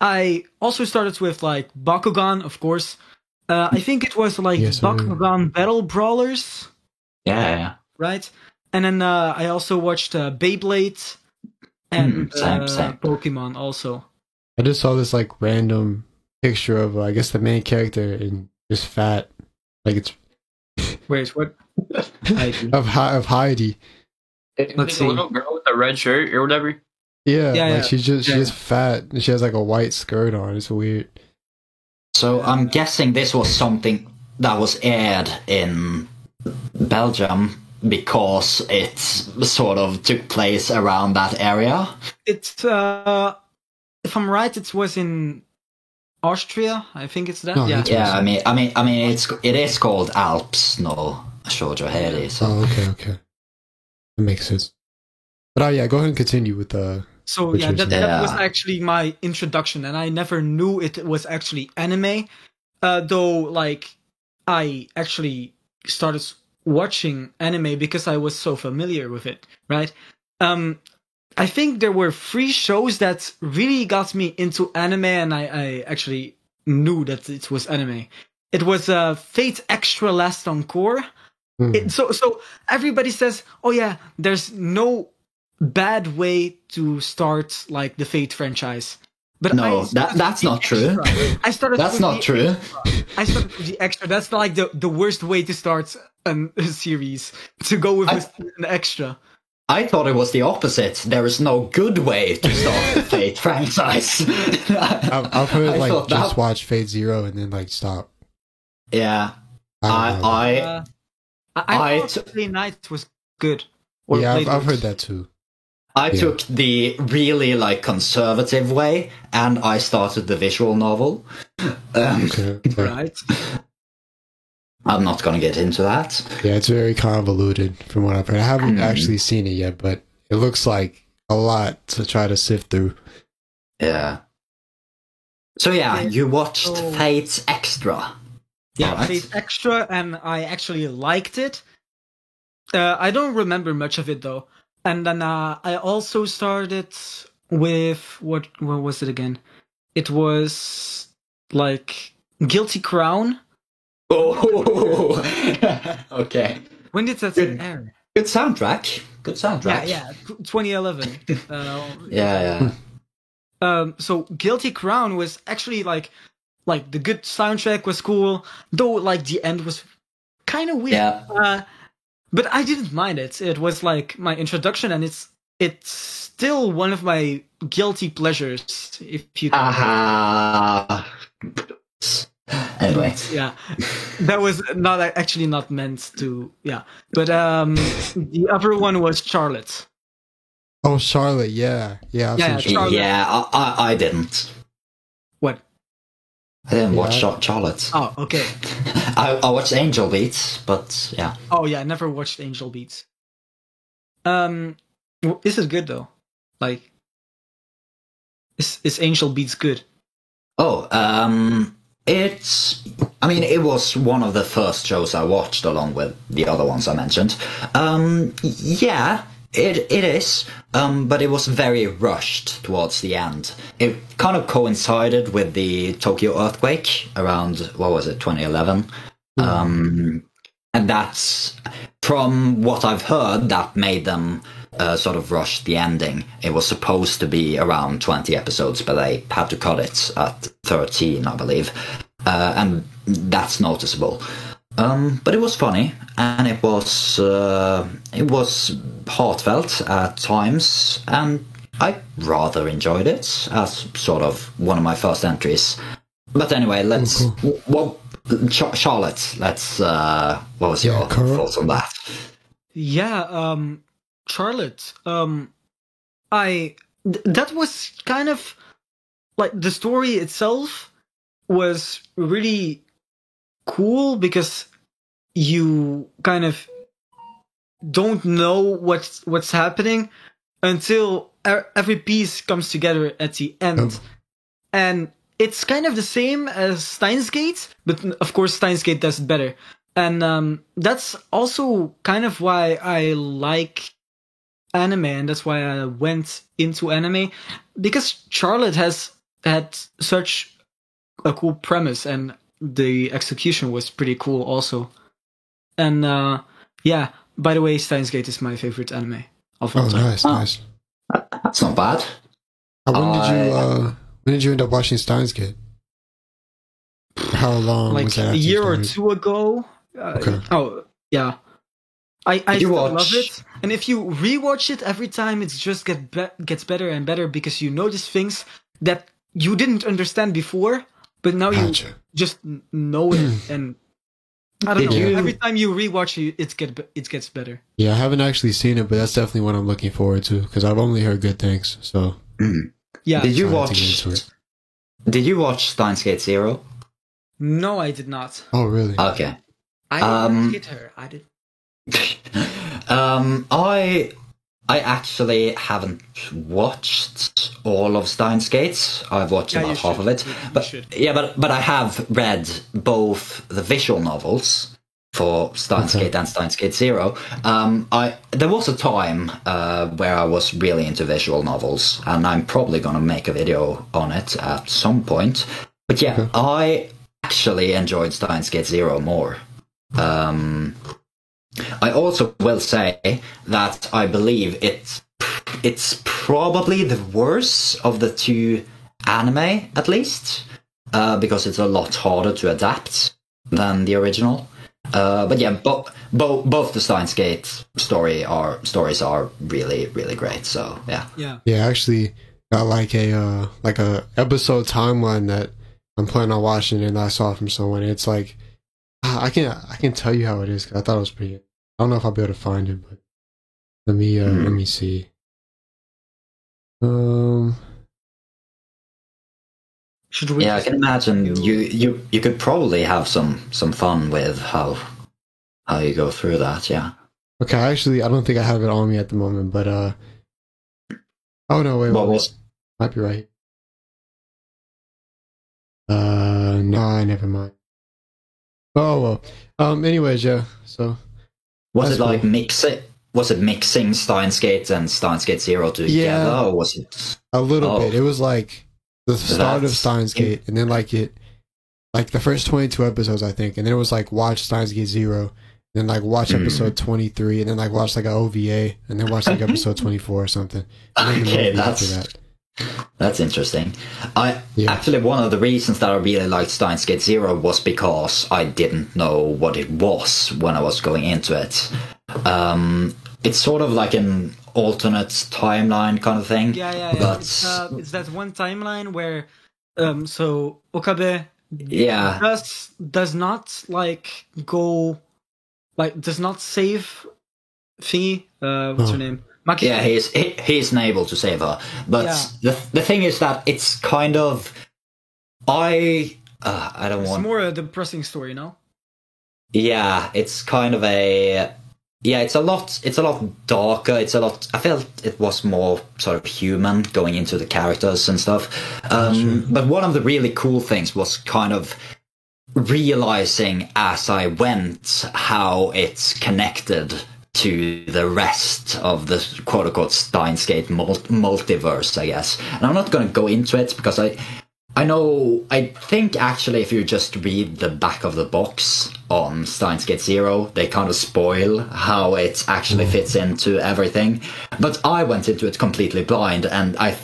I also started with like Bakugan, of course. Uh, I think it was like Yes, sir. Bakugan Battle Brawlers. yeah, yeah. right? And then uh, I also watched uh, Beyblade and Hmm, same, uh, same. Pokemon also. I just saw this like random picture of, uh, I guess, the main character and just fat, like it's Wait, what? Of Hi- of Heidi. Let's Let's see. a little girl with a red shirt or whatever. Yeah, Yeah, like yeah. she's just she's Yeah. just fat she has like a white skirt on. It's weird. So I'm guessing this was something that was aired in Belgium because it sort of took place around that area. It's uh, if I'm right, it was in Austria. I think it's that. No, yeah. Yeah, I mean, I mean, I mean, it's it is called Alps, no Shoujo Heidi. So Oh, okay, okay, that makes sense. But oh yeah, go ahead and continue with the. So Which yeah, was- that, that was actually my introduction, and I never knew it was actually anime. Uh, though, like, I actually started s- watching anime because I was so familiar with it, right? Um, I think there were three shows that really got me into anime, and I, I actually knew that it was anime. It was uh, Fate Extra Last Encore. Hmm. It, so so everybody says, "Oh yeah, there's no bad way to start like the Fate franchise." But No, I that- that's not the true. I started. that's not true. Extra. I started with the extra. That's like the the worst way to start an, a series to go with I- an extra. I thought it was the opposite. There is no good way to start the Fate franchise. I've, I've heard I like just that- watch Fate Zero and then like stop. Yeah, I, I, don't. I, Uh, I, I, I thought t- Stay Night was good. Or yeah, I've, I've heard that too. I Yeah. took the really like conservative way, and I started the visual novel. Um, Okay, okay. Right. I'm not gonna get into that. Yeah, it's very convoluted from what I've heard. I haven't Hmm. actually seen it yet, but it looks like a lot to try to sift through. Yeah. So yeah, Yeah, you watched so- Fate's Extra. Yeah, Alright. Fate Extra, and I actually liked it. Uh, I don't remember much of it though. And then uh, I also started with what? What was it again? It was like Guilty Crown. Oh, okay. When did that Good. air? Good soundtrack. Good soundtrack. yeah, t- 2011. uh, yeah, yeah. um so guilty crown was actually like like the good soundtrack was cool though like the end was kind of weird Yeah. uh, but i didn't mind it it was like my introduction and it's it's still one of my guilty pleasures if you can Aha. Anyway, yeah that was not actually not meant to yeah but um the other one was charlotte Oh, Charlotte, yeah, yeah, I've Yeah, seen yeah, Charlotte. Charlotte. yeah, I, I, I didn't. I didn't watch Yeah. Char- Charlotte. oh okay I, I watched Angel Beats, but yeah. Oh yeah, I never watched Angel Beats. Um, this is good though. Like, is is Angel Beats good? Oh, um, it's. I mean, it was one of the first shows I watched along with the other ones I mentioned. Um, yeah, It it is, um, but it was very rushed towards the end. It kind of coincided with the Tokyo earthquake around what was it, 2011, um, and that's from what I've heard that made them uh, sort of rush the ending. It was supposed to be around 20 episodes, but they had to cut it at 13, I believe, uh, and that's noticeable. Um, but it was funny, and it was uh, it was heartfelt at times, and I rather enjoyed it as sort of one of my first entries. But anyway, let's. w- Well, Char- Charlotte, let's. Uh, what was your Yeah, thoughts on that? Yeah, um, Charlotte. Um, I th- that was kind of like the story itself was really cool because you kind of don't know what's what's happening until every piece comes together at the end, Oh. and it's kind of the same as Steins Gate, but of course Steins Gate does it better and um, that's also kind of why I like anime, and that's why I went into anime because Charlotte has had such a cool premise, and the execution was pretty cool also. And uh, yeah, by the way, Steins Gate is my favorite anime of all Oh, time. nice, Oh. nice. That's not bad. Uh, when did you uh, when did you end up watching Steins Gate? How long like was that? a year or started? two ago. Uh, Okay. Oh yeah, I I you still love it, and if you rewatch it every time, it just get be- gets better and better because you notice things that you didn't understand before, but now you Gotcha. Just n- know it, and I don't Did know. you- Every time you rewatch it, it get it gets better. Yeah, I haven't actually seen it, but that's definitely what I'm looking forward to because I've only heard good things. So Yeah. Did you watch? get into it. Did you watch Steins Gate Zero? No, I did not. Oh, really? Okay. I did um, hit her. I did. um, I I actually haven't watched all of Steins Gate. I've watched Yeah, about half should. of it, You- you but should. yeah, but but I have read both the visual novels for Steins Okay. Gate and Steins Gate Zero. Um, I there was a time uh, where I was really into visual novels, and I'm probably gonna make a video on it at some point. But yeah, Okay. I actually enjoyed Steins Gate Zero more. Um, I also will say that I believe it's it's probably the worst of the two anime, at least, uh, because it's a lot harder to adapt than the original. Uh, but yeah, both both both the Steins Gate story are stories are really really great. So yeah, Yeah. Yeah, actually got like a uh, like a episode timeline that I'm planning on watching, and I saw from someone. It's like I can I can tell you how it is 'cause I thought it was pretty. I don't know if I'll be able to find it, but let me uh, Hmm. let me see. Um, Should we? yeah, I can imagine you you you could probably have some some fun with how how you go through that. Yeah. okay, actually, I don't think I have it on me at the moment, but uh, oh no, wait, What wait, was might be right. Uh, no, never mind. Oh well. Um. Anyways, yeah. So Was it like cool. it? Was it mixing Steins Gate and Steins Gate Zero together, Yeah. or was it? A little Oh. bit. It was like the start of Steins Gate, and then like it, like the first twenty two episodes, I think, and then it was like watch Steins Gate zero, then like watch Mm. episode twenty three, and then like watch like a OVA, and then watch like episode twenty four or something. And then Okay, after that's that. That's interesting. I Yeah. actually one of the reasons that I really liked Steins Gate Zero was because I didn't know what it was when I was going into it. Um, it's sort of like an alternate timeline kind of thing. Yeah, yeah, yeah. But It's, uh, it's that one timeline where, um, so Okabe yeah, does does not like go, like does not save Thingy. Uh, what's Oh. her name? Yeah, he's he, he's able to save her, but Yeah. the the thing is that it's kind of I uh, I don't It's want more a depressing story, no? Yeah, it's kind of a yeah, it's a lot it's a lot darker. It's a lot I felt it was more sort of human going into the characters and stuff. Um but one of the really cool things was kind of realizing as I went how it's connected to the rest of the quote unquote Steins Gate multiverse, I guess. And I'm not going to go into it because I. I know, I think actually, if you just read the back of the box on Steins Gate Zero, they kind of spoil how it actually fits into everything. But I went into it completely blind, and I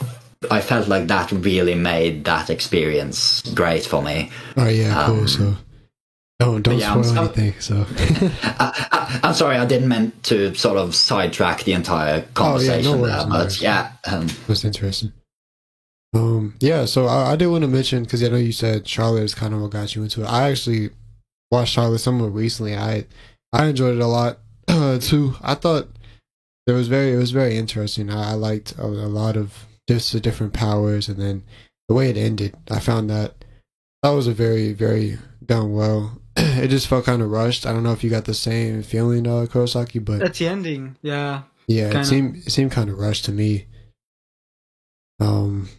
I felt like that really made that experience great for me. Oh yeah, cool. Um, so don't don't yeah, I'm spoil so- anything. So I, I, I'm sorry, I didn't meant to sort of sidetrack the entire conversation Oh, worries, there, no but worries. yeah, um, that's interesting. Um, yeah. So I, I did want to mention because I know you said Charlotte is kind of what got you into it. I actually watched Charlotte somewhat recently. I I enjoyed it a lot too. I thought it was very it was very interesting. I, I liked a, a lot of just the different powers, and then the way it ended. I found that that was a very very done well. it just felt kind of rushed. I don't know if you got the same feeling, uh, Korosaki, but That's the ending. Yeah. yeah, it kinda. seemed it seemed kind of rushed to me. Um,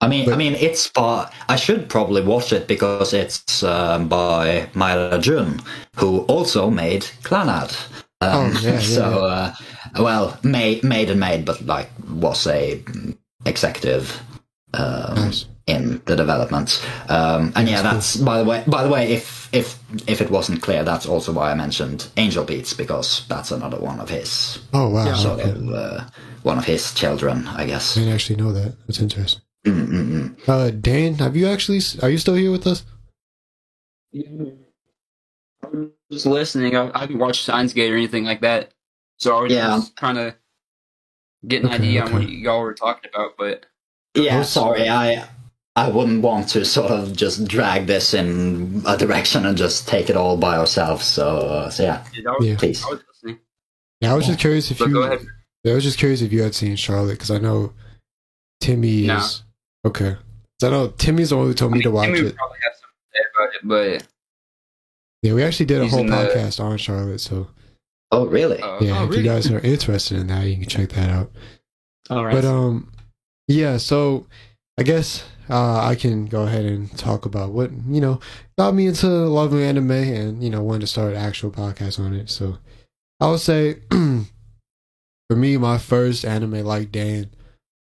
I mean, But- I mean, it's by. I should probably watch it because it's um, by Maeda Jun, who also made Clannad. Um, Oh, yeah, yeah, so, Uh, well, made, made and made, but like was a executive um, nice. In the development. Um, and yeah, That's that's by the way. By the way, if if if it wasn't clear, that's also why I mentioned Angel Beats because that's another one of his Oh wow, Yeah. sort okay. of uh, one of his children, I guess. I didn't actually know that. That's interesting. Mm-mm-mm. Uh, Dan, have you actually? Are you still here with us? I'm just listening. I, I haven't watched Steins Gate or anything like that, so I was Yeah. just trying to get an Okay, idea on what y'all were talking about. But Yeah, sorry, I I wouldn't want to sort of just drag this in a direction and just take it all by ourselves. So, uh, so yeah, I was, Yeah. please. I was. Yeah, I was just curious if But you. go ahead. Yeah, I was just curious if you had seen Charlotte because I know Timmy No. is okay. 'Cause I know Timmy's the one who told me to watch Timmy it. probably have something to about it, but Yeah, we actually did a whole in the- podcast on Charlotte. So Oh, really? uh, yeah, Oh, if really? you guys are interested in that, you can check that out. All right. But um, yeah. So I guess uh, I can go ahead and talk about what you know got me into loving anime and you know wanted to start an actual podcast on it. So I would say for me, my first anime like Dan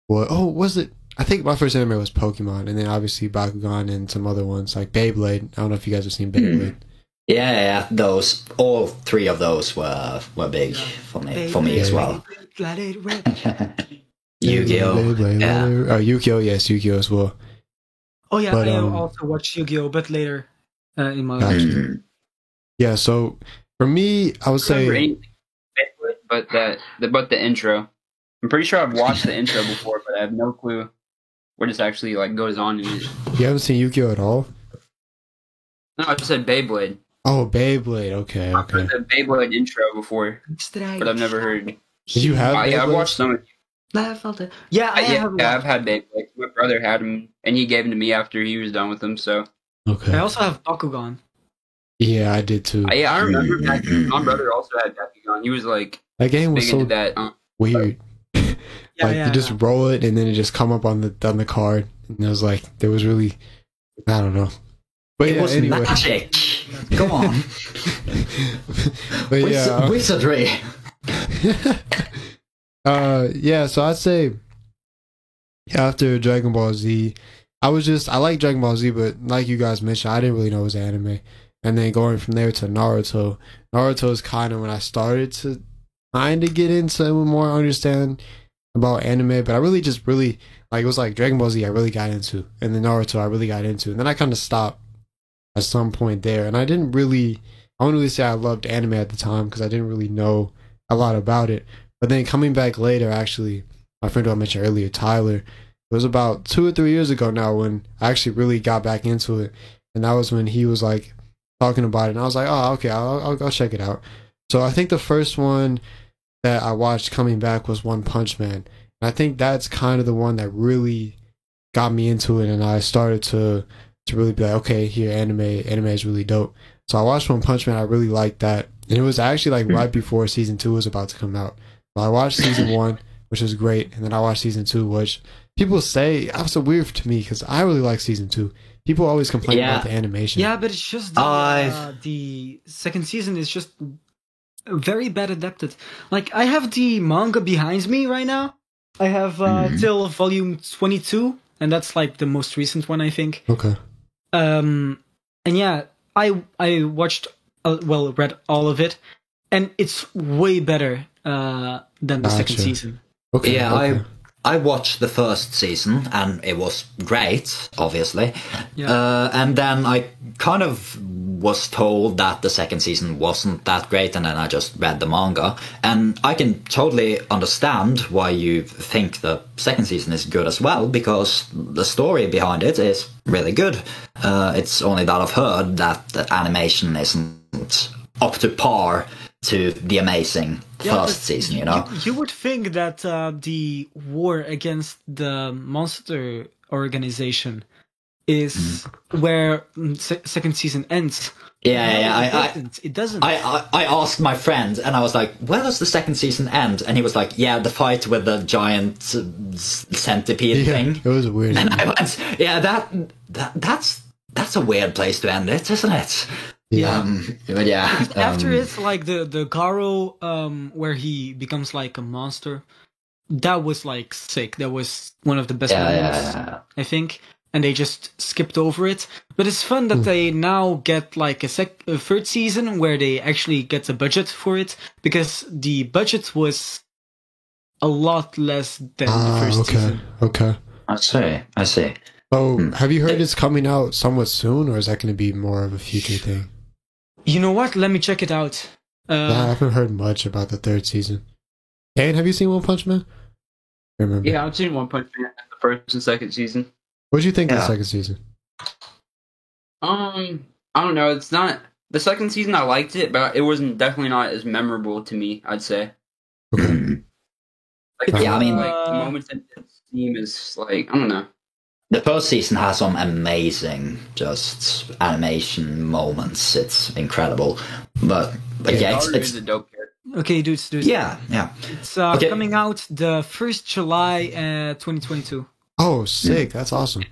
was oh was it? I think my first anime was Pokemon, and then obviously Bakugan and some other ones like Beyblade. I don't know if you guys have seen Beyblade. Yeah, yeah. Those, all three of those were were big for me, for me as well. Yu-Gi-Oh. Yeah. whatever. Oh, Yu-Gi-Oh! Yes, Yu-Gi-Oh! as well. Oh yeah, But, I um, also watched Yu-Gi-Oh, but later uh, in my life. Mm. Yeah. So for me, I would say. remember but that, the, but the intro. I'm pretty sure I've watched the intro before, but I have no clue what this actually like goes on in it. You haven't seen Yu-Gi-Oh at all? No, I just said Beyblade. Oh, Beyblade. Okay, okay. I've heard the Beyblade intro before, but I've never heard. You have? Uh, yeah, I've watched some. of Yeah, I yeah, have. yeah, I've had Beyblade. My brother had them, and he gave them to me after he was done with them. So Okay. I also have Bakugan. Yeah, I did too. I, yeah, I remember back then, mm, my brother also had Bakugan. He was like That game was so that. Um, weird. Yeah, like yeah. you just roll it and then it just come up on the on the card, and it was like there was really, I don't know. But It yeah, was anyway. magic. Come on, but Wiz- yeah, wizardry. uh, yeah. So I'd say after Dragon Ball Z, I was just I like Dragon Ball Z, but like you guys mentioned, I didn't really know it was anime. And then going from there to Naruto, Naruto is kind of when I started to kind of get into more understand about anime. But I really just really like it was like Dragon Ball Z. I really got into, and then Naruto I really got into, and then I kind of stopped at some point there. And I didn't really I wouldn't really say I loved anime at the time because I didn't really know a lot about it. But then coming back later, actually, my friend who I mentioned earlier, Tyler, it was about two or three years ago now when I actually really got back into it, and that was when he was like talking about it, and I was like, oh, okay, I'll, I'll, I'll check it out. So I think the first one that I watched coming back was One Punch Man, and I think that's kind of the one that really got me into it, and I started to to really be like, okay, here, anime, anime is really dope. So I watched One Punch Man. I really liked that, and it was actually like hmm. right before season two was about to come out. But I watched season one, which was great, and then I watched season two, which people say that was so weird to me because I really like season two. People always complain Yeah. about the animation. Yeah, but it's just the, uh, the second season is just very bad adapted. Like I have the manga behind me right now. I have uh, Mhm. till volume twenty two, and that's like the most recent one, I think. Okay. Um, and yeah, I I watched uh, well read all of it, and it's way better uh, than the second season. Okay. Yeah, okay. I I watched the first season and it was great, obviously. Yeah. Uh, and then I kind of was told that the second season wasn't that great, and then I just read the manga. And I can totally understand why you think the second season is good as well, because the story behind it is really good. Uh, it's only that I've heard that the animation isn't up to par to the amazing Yeah, first but season, you know? You, you would think that uh, the war against the monster organization is where mm, se- second season ends. Yeah, yeah, yeah. I, it doesn't. It doesn't. I, I, I asked my friend, and I was like, "Where does the second season end?" And he was like, "Yeah, the fight with the giant uh, centipede yeah, thing." it was weird. And I went, "Yeah, that, that that's that's a weird place to end it, isn't it?" Yeah. Um, but yeah, After um, it's like the the Garou, um, where he becomes like a monster. That was like sick. That was one of the best yeah, moments, yeah, yeah. I think. And they just skipped over it. But it's fun that they now get like a, sec- a third season where they actually get a budget for it because the budget was a lot less than the Ah, first okay. season. Okay. Okay. I see, I see. So, Hmm. have you heard it's coming out somewhat soon, or is that going to be more of a future thing? You know what? Let me check it out. Uh, yeah, I haven't heard much about the third season. Dane, have you seen One Punch Man? I remember. Yeah, I've seen One Punch Man in the first and second season. What did you think of the second season? Um, I don't know. It's not the second season. I liked it, but it wasn't definitely not as memorable to me. I'd say. Mm. Like, Yeah, I mean- like the moments that seem is like I don't know. The first season has some amazing just animation moments. It's incredible, but but yeah, it's, Garou it's a dope character. okay, dudes, dudes. yeah, yeah. It's uh, Okay. coming out the first July, uh, 2022. Oh, sick! That's awesome.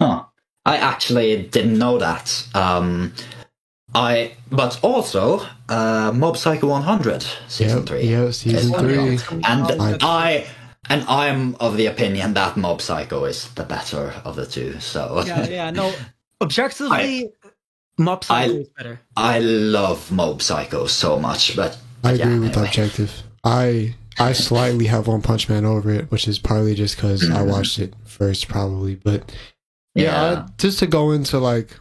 Huh. I actually didn't know that. Um, I but also uh, Mob Psycho 100 season Yep, three, yeah, season three. coming It's coming and out. I and I'm of the opinion that Mob Psycho is the better of the two. So yeah, yeah. No, objectively, Mob Psycho I- is better. I love Mob Psycho so much, but I yeah, agree with anyway. objective. I I slightly have One Punch Man over it, which is partly just because I Mhm. watched it first, probably. But yeah, Yeah, uh, just to go into like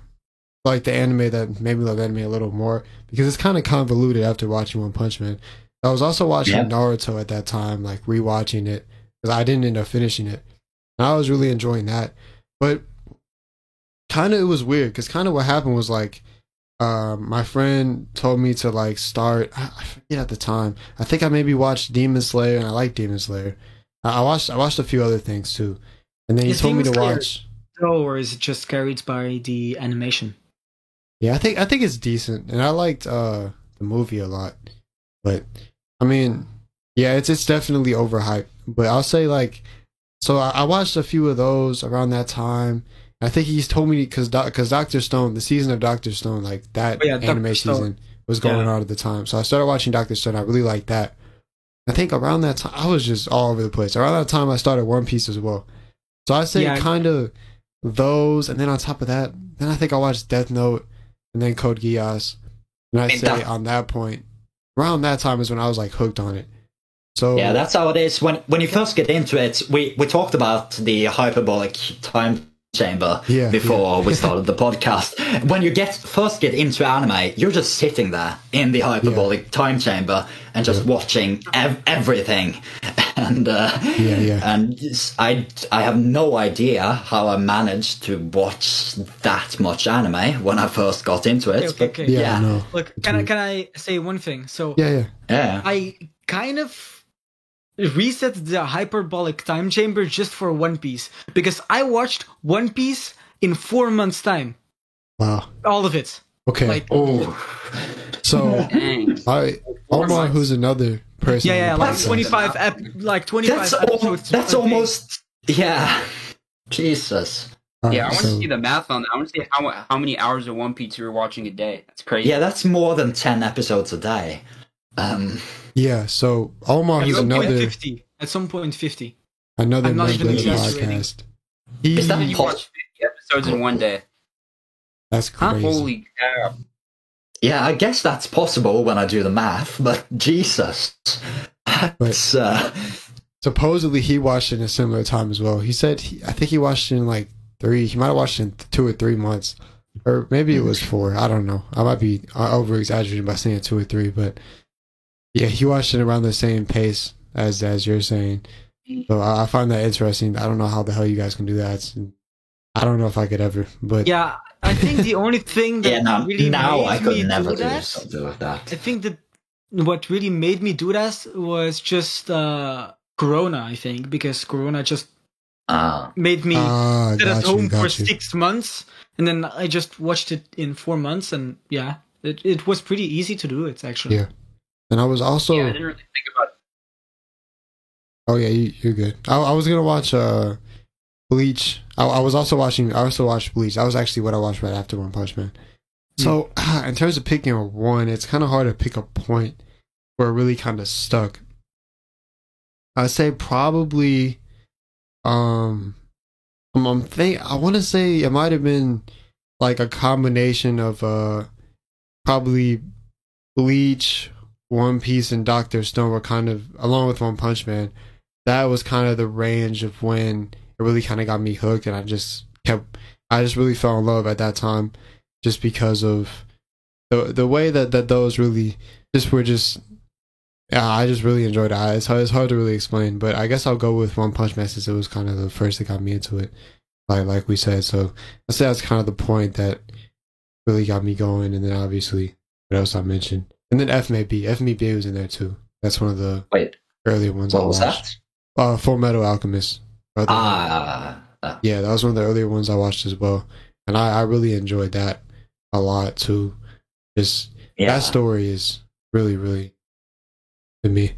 like the anime that made me love anime a little more because it's kind of convoluted after watching One Punch Man. I was also watching Yep. Naruto at that time, like rewatching it because I didn't end up finishing it. And I was really enjoying that, but kind of it was weird because kind of what happened was like um, my friend told me to like start. I, forget at the time. I think I maybe watched Demon Slayer, and I like Demon Slayer. I, I watched I watched a few other things too, and then he Is told me to Slayer- watch. Oh, or is it just carried by the animation? Yeah, I think I think it's decent, and I liked uh the movie a lot. But I mean, yeah, it's it's definitely overhyped. But I'll say like, so I, I watched a few of those around that time. I think he's told me because because Doctor Stone, the season of Doctor Stone, like that Oh, yeah, anime season was going Yeah. on at the time. So I started watching Doctor Stone. I really liked that. I think around that time I was just all over the place. Around that time I started One Piece as well. So I say Yeah. kind of those, and then on top of that, then I think I watched Death Note and then Code Geass. And I say on that point, around that time is when I was like hooked on it. So Yeah, that's how it is. When when you first get into it, we we talked about the hyperbolic time chamber Yeah, before we started the podcast. When you get first get into anime, you're just sitting there in the hyperbolic time chamber and just watching ev- everything. And uh, Yeah, yeah. and s- I I have no idea how I managed to watch that much anime when I first got into it. Okay, but okay, yeah, yeah. no, Look, It's can I can I say one thing? So yeah, yeah. yeah. I kind of reset the hyperbolic time chamber just for One Piece because I watched One Piece in four months' time, Wow. all of it. Okay. Like, Oh, so Dang. I Omar, who's another person. yeah, yeah, like twenty five, ep- like twenty five that's al- that's almost yeah. Jesus. Alright, Yeah, I want so- to see the math on that. I want to see how how many hours of One Piece you were watching a day. That's crazy. Yeah, that's more than ten episodes a day. Um, Yeah, so Omar, At who's some point another 50. At some point 50. another I'm not member even of the exaggerating. podcast. He, Is that You watch 50 episodes in one day. that's Huh? crazy. Holy cow. yeah, I guess that's possible when I do the math, but Jesus. That's, uh, Supposedly, he watched it in a similar time as well. He said, he, I think he watched it in like three. He might have watched it in two or three months, or maybe it was four. I don't know. I might be over exaggerating by saying two or three, but yeah, he watched it around the same pace as as you're saying. So I, I find that interesting. I don't know how the hell you guys can do that. It's, I don't know if I could ever, but Yeah, I think the only thing that yeah, now, really now made I me could never do do that, something like that. I think that what really made me do that was just uh, Corona. I think because Corona just Uh, made me ah, sit at you, home for you. six months, and then I just watched it in four months, and yeah, it it was pretty easy to do it actually. Yeah. And I was also yeah, I didn't really think about Oh yeah, you, you're good. I, I was gonna watch uh, Bleach. I, I was also watching. I also watched Bleach. That was actually what I watched right after One Punch Man. So in terms of picking a one, it's kind of hard to pick a point where it really kind of stuck. I'd say probably, um, I'm, I'm think I want to say it might have been like a combination of uh, probably Bleach, One Piece, and Doctor Stone were kind of along with One Punch Man that was kind of the range of when it really kind of got me hooked and i just kept i just really fell in love at that time just because of the the way that that those really just were just yeah i just really enjoyed it. It's hard, it's hard to really explain but i guess i'll go with one punch man since it was kind of the first that got me into it like like we said. So i say that's kind of the point that really got me going and then obviously what else i mentioned and then FMA be FMA was in there too that's one of the wait, earlier ones i what was watched that? uh, Fullmetal Alchemist. Ah, uh, yeah, that was one of the earlier ones I watched as well, and I, I really enjoyed that a lot too. Just yeah. that story is really, really to me.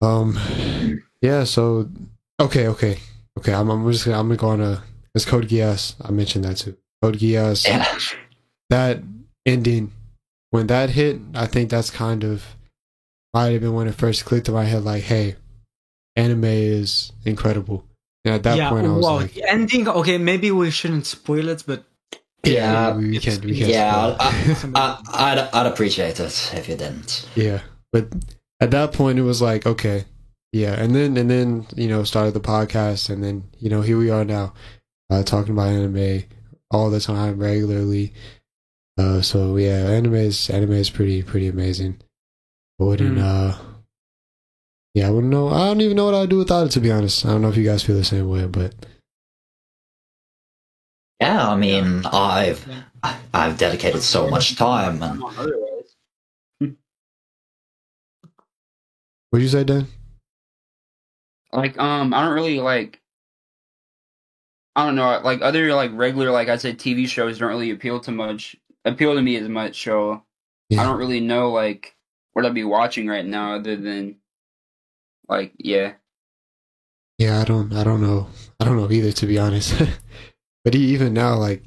Um, yeah. So okay, okay, okay. I'm, I'm just gonna, I'm gonna go on a. It's Code Geass. I mentioned that too. Code Geass. Yeah. That ending when that hit, I think that's kind of might have been when it first clicked in my head. Like, hey, anime is incredible. And at that yeah, point, I was wow. like, the ending. Okay, maybe we shouldn't spoil it, but Yeah, we, we can't, we can't. yeah, spoil it. I, I'd, I'd appreciate it if you didn't. Yeah, but at that point, it was like, okay, yeah, and then and then you know started the podcast, and then you know here we are now, uh, talking about anime all the time, regularly. Uh, so yeah, anime is anime is pretty pretty amazing. I wouldn't, Mm. uh, yeah, I wouldn't know. I don't even know what I'd do without it. To be honest, I don't know if you guys feel the same way, but Yeah, I mean, I've I've dedicated so much time, and what'd you say, Dan? Like, um, I don't really like. I don't know, like other like regular, like I said, TV shows don't really appeal to much, appeal to me as much. So Yeah. I don't really know like what I'd be watching right now, other than like, yeah, Yeah, I don't, I don't know, I don't know either, to be honest. but even now, like,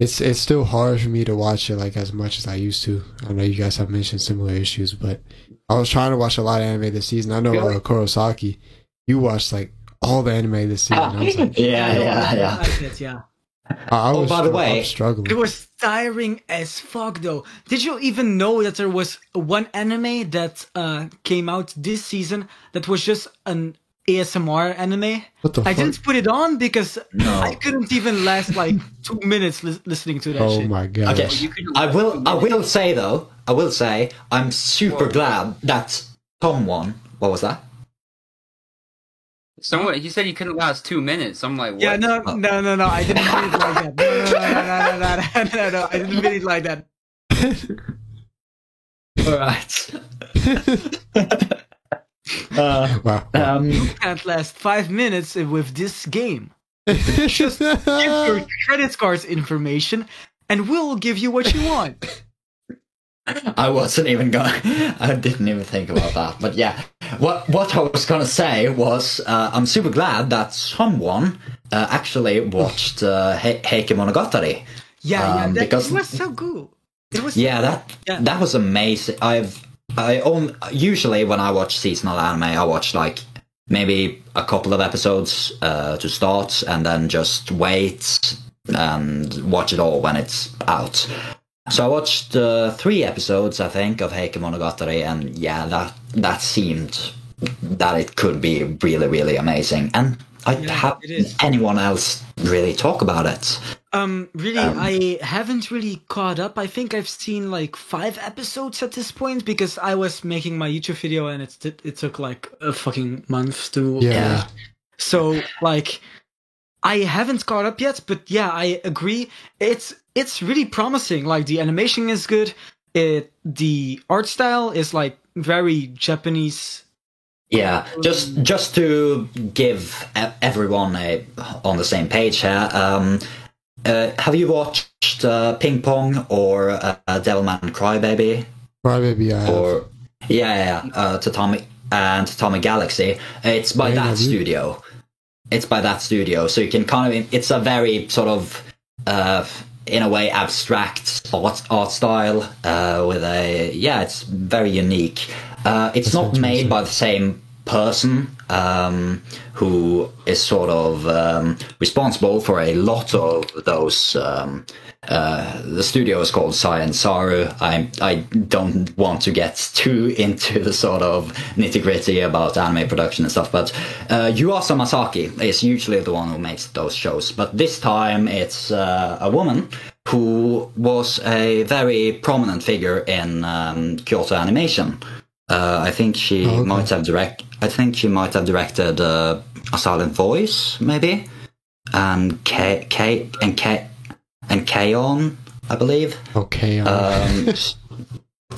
it's it's still hard for me to watch it like as much as I used to. I know you guys have mentioned similar issues, but I was trying to watch a lot of anime this season. I know Really? uh, Korosaki, you watched like all the anime this season. I was like, yeah, I yeah, yeah. yeah. I, I Oh, by the str- way- I'm struggling. It was tiring as fuck, though. Did you even know that there was one anime that uh, came out this season that was just an ASMR anime? what the I fuck? didn't put it on because No. I couldn't even last like two minutes lis- listening to that Oh shit. my god! Okay. I will. I will say though. I will say I'm super Whoa. glad that someone. What was that? Someone he said he couldn't last two minutes. I'm like, what? yeah, no, no, no, no, I didn't mean it like that. No, no, no, no, no, no, no, no, I didn't mean it like that. All right. Uh, wow. Um, you can't last five minutes with this game. Just give your credit card's information, and we'll give you what you want. I wasn't even going. I didn't even think about that. But yeah, what what I was gonna say was uh, I'm super glad that someone uh, actually watched uh, he- Heike Monogatari. Yeah, yeah, Um, that because- it was so cool. It was Yeah, that Yeah. that was amazing. I've I own usually when I watch seasonal anime, I watch like maybe a couple of episodes uh, to start, and then just wait and watch it all when it's out. So I watched uh, three episodes, I think, of Heike Monogatari, and yeah, that that seemed that it could be really, really amazing. And I Yeah, have it is. anyone else really talk about it? Um, really, Um, I haven't really caught up. I think I've seen like five episodes at this point because I was making my YouTube video and it it took like a fucking month to. Yeah. Yeah. So like, I haven't caught up yet, but yeah, I agree. It's it's really promising. Like the animation is good. It the art style is like very Japanese. Yeah, just just to give e- everyone a, on the same page here. Um, uh, have you watched uh, Ping Pong or uh, Devilman Crybaby Crybaby, I have. or yeah, yeah, yeah, uh, Tatami and Tatami Galaxy? It's by Yeah, that studio. you? It's by that studio, so you can kind of. It's a very sort of. Uh, in a way, abstract art, art style uh, with a yeah, it's very unique. Uh, it's That's not made by the same person um, who is sort of um, responsible for a lot of those. Um, uh, the studio is called Science Saru. I I don't want to get too into the sort of nitty gritty about anime production and stuff, but uh, Yuasa Masaaki is usually the one who makes those shows. But this time it's uh, a woman who was a very prominent figure in um, Kyoto Animation. Uh, I think she Oh, okay. might have direct. I think she might have directed uh, A Silent Voice, maybe, and K K and K and K-On, I believe. Okay. uh, Um,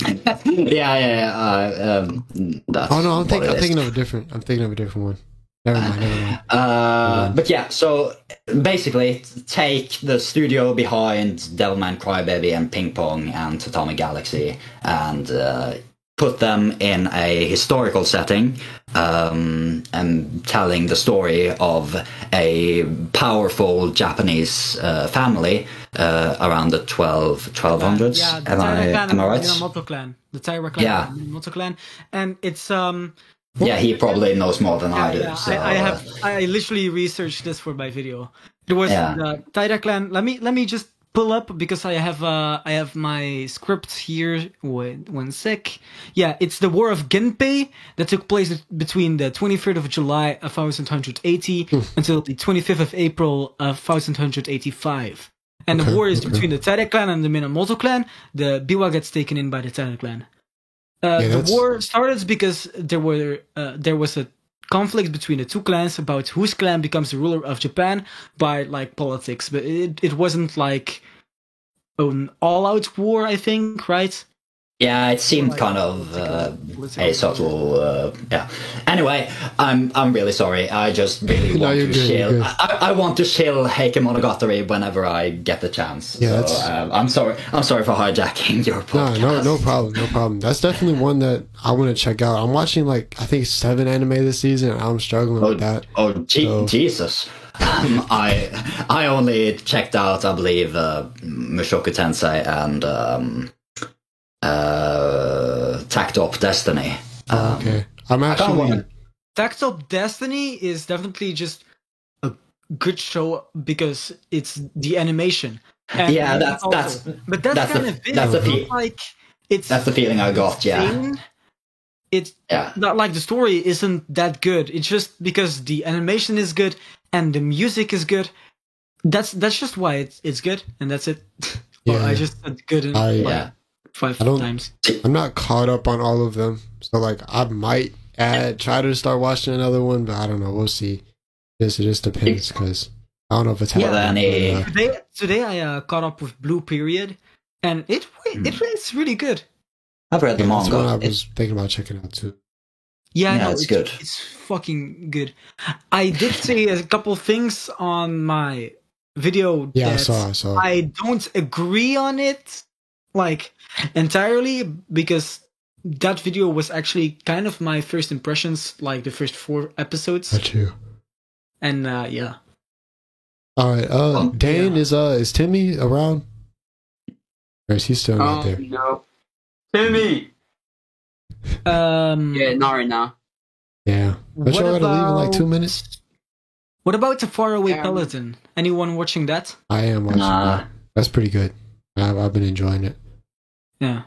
yeah, yeah, yeah. Uh, um, that's oh no, I'm, think, I'm thinking of a different. I'm thinking of a different one. Never mind. Never mind. Uh, but yeah, so basically, take the studio behind Devilman Crybaby and Ping Pong and Tatami Galaxy and uh, put them in a historical setting um, and telling the story of a powerful Japanese uh, family uh, around the 12, 1200s. Yeah, the am, I, Taira clan am and I the right? Minamoto clan. The Taira clan Yeah. and the Minamoto clan. And it's um Yeah, he probably knows more than I do. yeah. so, I, I uh, have I literally researched this for my video. It was Yeah. the Taira clan. Let me let me just pull up because I have uh I have my script here. Wait one sec. Yeah, it's the War of Genpei that took place between the 23rd of July of 1180 until the 25th of April of 1185. And Okay, the war is okay. between the Taira clan and the Minamoto clan. The Biwa gets taken in by the Taira clan. Uh, Yeah, the war started because there were uh, there was a conflict between the two clans about whose clan becomes the ruler of Japan by like politics, but it it wasn't like an all-out war. I think, right? Yeah, it seemed Like, kind of uh, subtle. Uh, yeah. Anyway, I'm I'm really sorry. I just really want you're to good, chill. I, I want to chill Heike Monogatari whenever I get the chance. Yeah, so, uh, I'm sorry. I'm sorry for hijacking your No, podcast. no, no no problem, no problem. That's definitely one that I want to check out. I'm watching like I think seven anime this season. and I'm struggling with that. Oh, Je- So- Jesus! Um, I I only checked out, I believe, uh, Mushoku Tensei and um, uh, Takt Op. Destiny. Um, okay, I'm actually. want to. Destiny is definitely just a good show because it's the animation. And Yeah, that's- also- that's- but that's, that's kind the- of it. that's the fe- like it's That's the feeling I got. Yeah. It's yeah. not like the story isn't that good. It's just because the animation is good and the music is good. That's that's just why it's it's good, and that's it. well, Yeah. I just said good in I- like Yeah. Five I don't- times. I'm not caught up on all of them, so like I might add try to start watching another one, but I don't know. We'll see. This it just depends because I don't know if it's Yeah, happening. then but, uh, Today today I uh, caught up with Blue Period, and it Hmm. it it's really good. I've read the yeah, that's one I manga. was thinking about checking out too. Yeah, I Yeah, know, it's good. It's fucking good. I did say a couple things on my video Yeah, I saw. I saw. I don't agree on it like entirely because that video was actually kind of my first impressions, like the first four episodes, Got you. and uh, yeah. All right. Uh, Um, Dane yeah. is uh is Timmy around? Or is he still not Oh there? no, Timmy. Um, Yeah, not right now. Yeah. But What y'all gotta leave in like two minutes? What about the faraway Um, Paladin? Anyone watching that? I am watching Nah. that. That's pretty good. I've, I've been enjoying it. Yeah.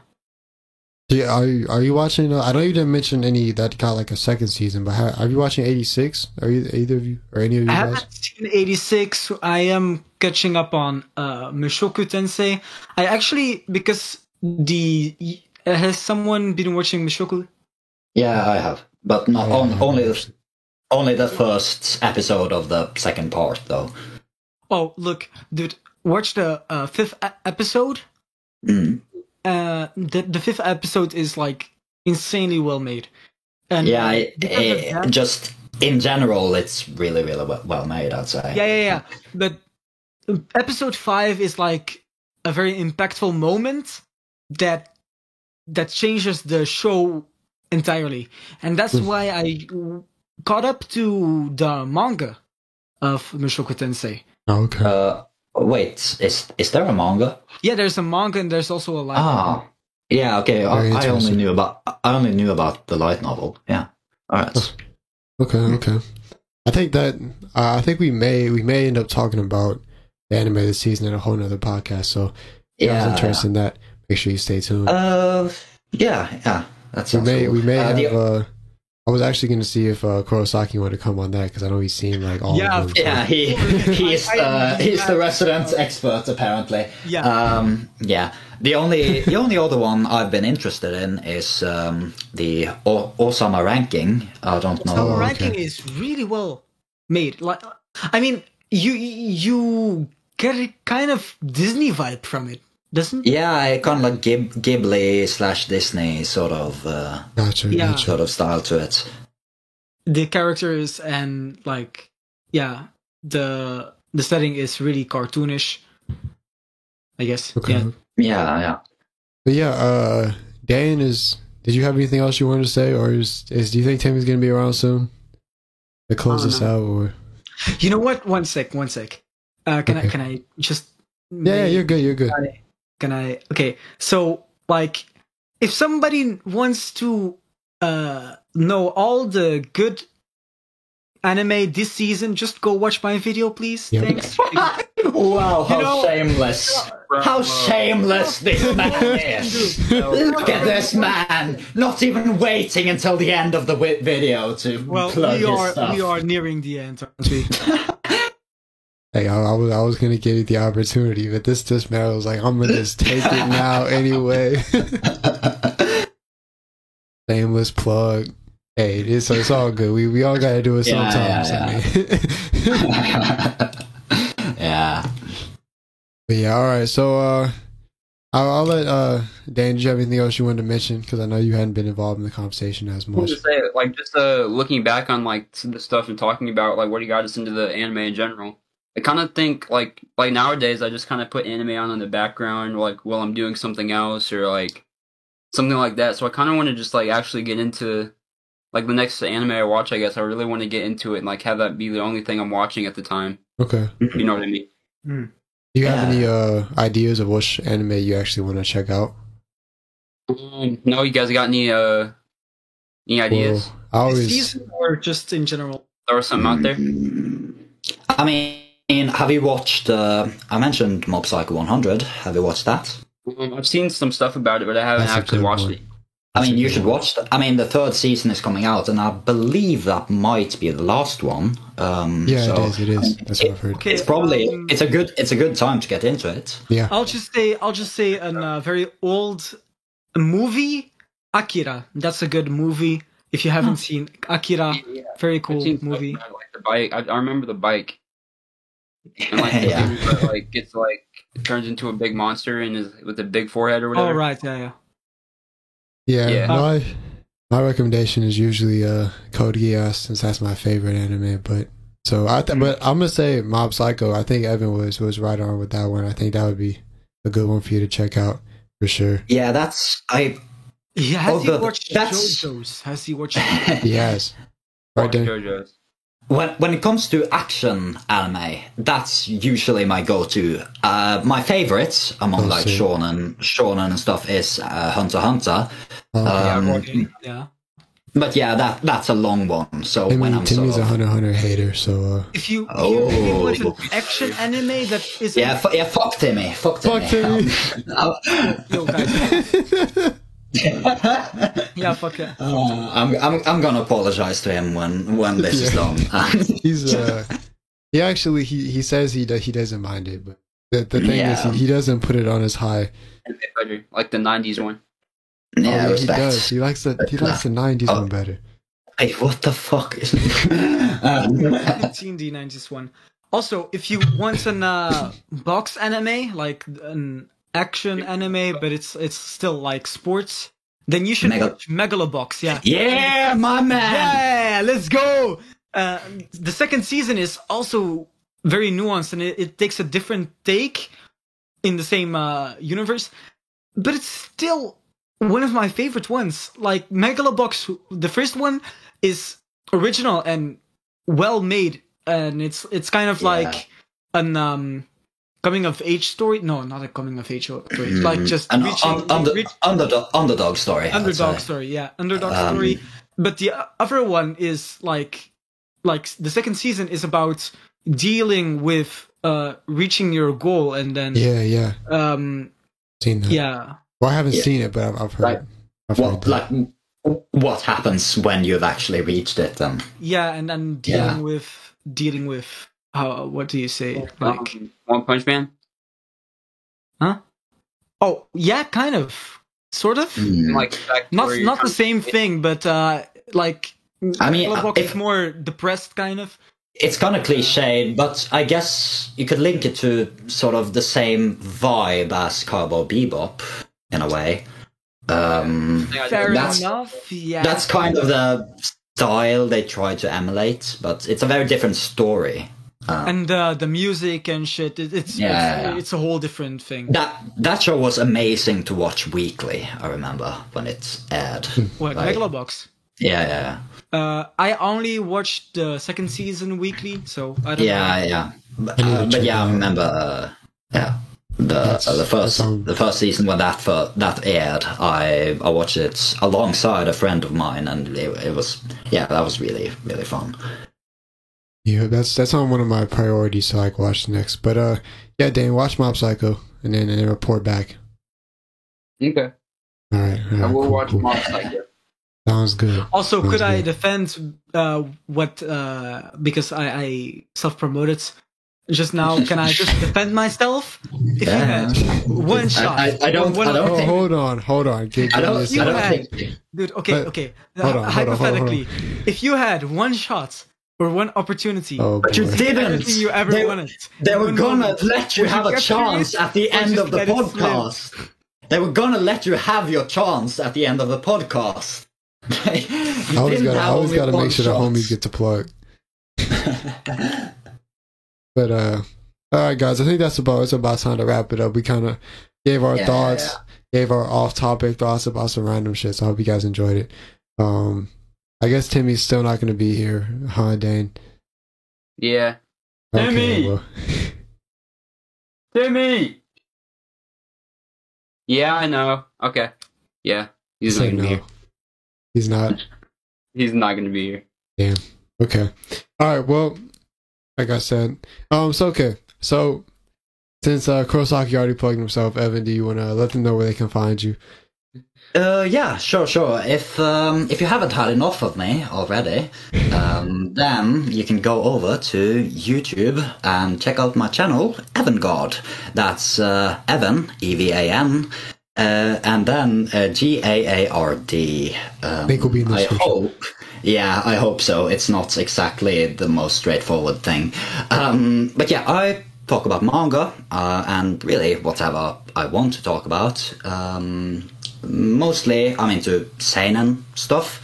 Yeah, are you are you watching? Uh, I know you didn't mention any that got like a second season, but ha- are you watching eighty six? Are you either of you or any of you I guys? haven't seen 86. I am catching up on uh, Mushoku Tensei. I actually because the uh, has someone been watching Mushoku? Yeah, I have, but not Yeah, on, only the, only the first episode of the second part, though. Oh, look, dude, watch the uh, fifth episode. Mm. Uh, the the fifth episode is like insanely well made. And Yeah, uh, it, it- that- just in general, it's really, really well, well made. I'd say. yeah, yeah, yeah. But episode five is like a very impactful moment that that changes the show entirely, and that's Hmm. why I caught up to the manga of Mushoku Tensei. Okay. Uh, wait, is is there a manga? Yeah, there's a manga and there's also a live. Ah, novel. yeah. Okay, I, I only knew about I only knew about the light novel. Yeah. All right. Okay, okay. I think that uh, I think we may we may end up talking about the anime this season in a whole nother podcast. So if you're Yeah. interested in that, make sure you stay tuned. Uh, yeah, yeah. That we may cool. we may Uh, have. the- uh, I was actually going to see if uh, Korosaki wanted to come on that because I know he's seen like all Yeah, of them. so- yeah, he he's I- I- uh, he's the resident expert apparently. Yeah. Um, yeah. The only the only other one I've been interested in is um, the o- Osama ranking. I don't know. So Oh, ranking okay. is really well made. Like, I mean, you you get a kind of Disney vibe from it, doesn't? Yeah, kind of like Gib- Ghibli slash Disney sort of uh, Gotcha. Yeah. Gotcha. sort of style to it. The characters and like, yeah, the the setting is really cartoonish. I guess. Okay. Yeah. Yeah, yeah. But yeah, uh, Dan is. Did you have anything else you wanted to say, or is, is do you think Timmy's going to be around soon to close Oh, this no. out? Or You know what? One sec. One sec. Uh, can I can I just? yeah, yeah, you're good. You're good. Can I? Okay. So like, if somebody wants to uh know all the good anime this season, just go watch my video, please. Yep. Thanks. Wow, how know- shameless! How shameless this man is! Look at this man! Not even waiting until the end of the video to well, plug we his are stuff. we are nearing the end, aren't we? Hey, I, I was I was gonna give you the opportunity, but this this man was like, I'm gonna just take it now anyway. Shameless plug. Hey, it's it's all good. We we all gotta do it Yeah, sometimes. yeah, I mean. yeah. but yeah, all right. So uh, I'll, I'll let uh Dane. Do you have anything else you wanted to mention? Because I know you hadn't been involved in the conversation as much. was to say, like, just uh, looking back on like the stuff and talking about like what he got us into the anime in general. I kind of think like like nowadays I just kind of put anime on in the background like while I'm doing something else or like something like that. So I kind of want to just like actually get into like the next anime I watch. I guess I really want to get into it and like have that be the only thing I'm watching at the time. Okay. You know what I mean? Do you have Yeah. any uh ideas of which anime you actually want to check out? Um, no, you guys got any uh any ideas? Well, I always season or just in general? Throw something out there. I mean, have you watched? Uh, I mentioned Mob Psycho 100. Have you watched that? Um, I've seen some stuff about it, but I haven't That's actually watched one. it. I mean, you should one. watch. The, I mean, the third season is coming out, and I believe that might be the last one. Um, yeah, so it is. It is. That's what I've heard. Okay, It's probably um, it's a good it's a good time to get into it. Yeah. I'll just say I'll just say a uh, very old movie, Akira. That's a good movie. If you haven't seen Akira, very I've cool movie. about, like the bike. I, I remember the bike. And like, the Yeah. dude that, like gets like turns into a big monster and is with a big forehead or whatever. Oh right, yeah, yeah. Yeah, Yeah. my my recommendation is usually uh Code Geass since that's my favorite anime. But so I, th- but I'm gonna say Mob Psycho. I think Evan was was right on with that one. I think that would be a good one for you to check out for sure. Yeah, that's I. Yeah, has Oh, he the- watched that's- JoJo's? Has he watched? He has. Right there. JoJo's. When when it comes to action anime, that's usually my go-to. Uh, my favorites among Oh, like same. shonen, shonen and stuff is uh, Hunter x Hunter. Um, Okay, yeah. But yeah, that that's a long one. So I when mean, I'm Timmy's sort a of, Hunter x Hunter hater, so uh, If you, if you, if you want an Oh. action anime that is yeah, fu- yeah, fuck Timmy, fuck Timmy. fuck Timmy. Um, yo guys, yeah, fuck yeah. uh, I'm, I'm I'm gonna apologize to him when when this is done. He's uh, he actually he he says he do, he doesn't mind it, but the the thing is he, he doesn't put it on his high. like the '90s one. yeah, oh, yeah, he does. He likes the he likes the '90s Oh. one better. Hey, what the fuck is? Um, I haven't the 90s one. Also, if you want an uh, box anime, like an action anime, but it's it's still like sports, then you should Mega- watch Megalobox. Yeah. yeah, my man. Yeah, let's go. Uh, the second season is also very nuanced and it, it takes a different take in the same uh, universe, but it's still one of my favorite ones. Like Megalobox, the first one is original and well made, and it's it's kind of Yeah. like an um coming of age story. No, not a coming of age story. It's like just An reaching, un- under, reach- underdog, underdog story. Underdog story yeah underdog Um, story but the other one is like like the second season is about dealing with uh reaching your goal and then Yeah, yeah, um seen that. yeah Well, I haven't Yeah. seen it, but I've, I've heard. Like, I've What heard like what happens when you've actually reached it? Then yeah and then Yeah. dealing with dealing with how what do you say like Um, One Punch Man. Huh? Oh yeah kind of sort of Hmm. Like not not the trying- same thing but uh like I mean, Megalobox if- is more depressed kind of it's kind of cliched, but I guess you could link it to sort of the same vibe as Cowboy Bebop in a way. Um, fair That's- enough yeah that's kind of the style they try to emulate, but it's a very different story. Um, and uh, the music and shit it, it's Yeah, it's, yeah, yeah. it's a whole different thing that that show was amazing to watch weekly. I remember when it aired. what Like- megalobox Yeah, yeah, Uh, I only watched the second season weekly, so I don't yeah, know. yeah. But, I need to uh, but yeah, I remember. Uh, yeah, the uh, the first that the first season when that fir- that aired, I I watched it alongside a friend of mine, and it, it was yeah, that was really really fun. Yeah, that's that's on one of my priorities to like watch next. But uh, yeah, Dane, watch Mob Psycho and then and then report back. Okay. All right, all I will cool, watch cool. Mob Psycho. Sounds good. Also, Sounds could I defend uh, what uh, because I, I self promoted just now? Can I just defend myself? If you Yeah. had one shot, I- I don't- one I don't Oh, think- hold on, hold on. Give, I give me a don't, I don't had- think dude. Okay, But- okay. hold on, hold on, hold on, hold on. Hypothetically, if you had one shot or one opportunity, Oh, But you didn't. everything you ever They- wanted, they were one gonna moment, let you would have a chance it at the or end of the let it slip? podcast. They were gonna let you have your chance at the end of the podcast. I always gotta, I always gotta make sure the homies get to plug. But uh, all right, guys, I think that's about it's about time to wrap it up. We kind of gave our Yeah, thoughts, yeah. gave our off-topic thoughts about some random shit. So I hope you guys enjoyed it. Um, I guess Timmy's still not going to be here, huh, Dane? Yeah. Okay, Timmy! well, Timmy! Yeah, I know. Okay. Yeah. He's not say gonna be no. here. He's not. He's not gonna be here. Damn. Okay. All right. Well, like I said, um, so okay. So since uh, Korosaki already plugged himself, Evan, do you want to let them know where they can find you? Uh, yeah, sure, sure. If um, if you haven't had enough of me already, um, then you can go over to YouTube and check out my channel, Evangaard. That's uh, Evan E V A N, uh, and then uh, G A A R D. Um, Link will be in the I hope. Yeah, I hope so. It's not exactly the most straightforward thing, um, but yeah, I talk about manga uh, and really whatever I want to talk about. Um, mostly I'm into seinen stuff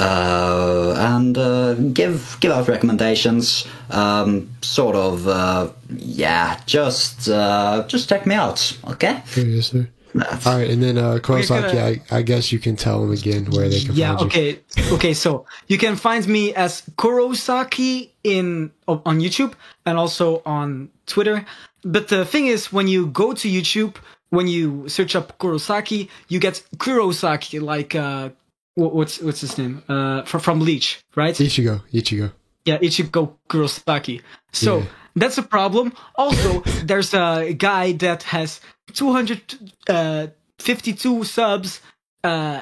uh, and uh, give give out recommendations. Um, sort of, uh, yeah. Just uh, just check me out, okay? Yes, sir. That's- All right, and then uh, Korosaki, gonna- I, I guess you can tell them again where they can Yeah, find you. Yeah, okay. Okay, so you can find me as Korosaki in on YouTube and also on Twitter. But the thing is when you go to YouTube, when you search up Korosaki, you get Kurosaki like uh what's what's his name? Uh from from Bleach, right? Ichigo, Ichigo. Yeah, Ichigo Kurosaki. So Yeah. that's a problem. Also, there's a guy that has 252 subs, uh,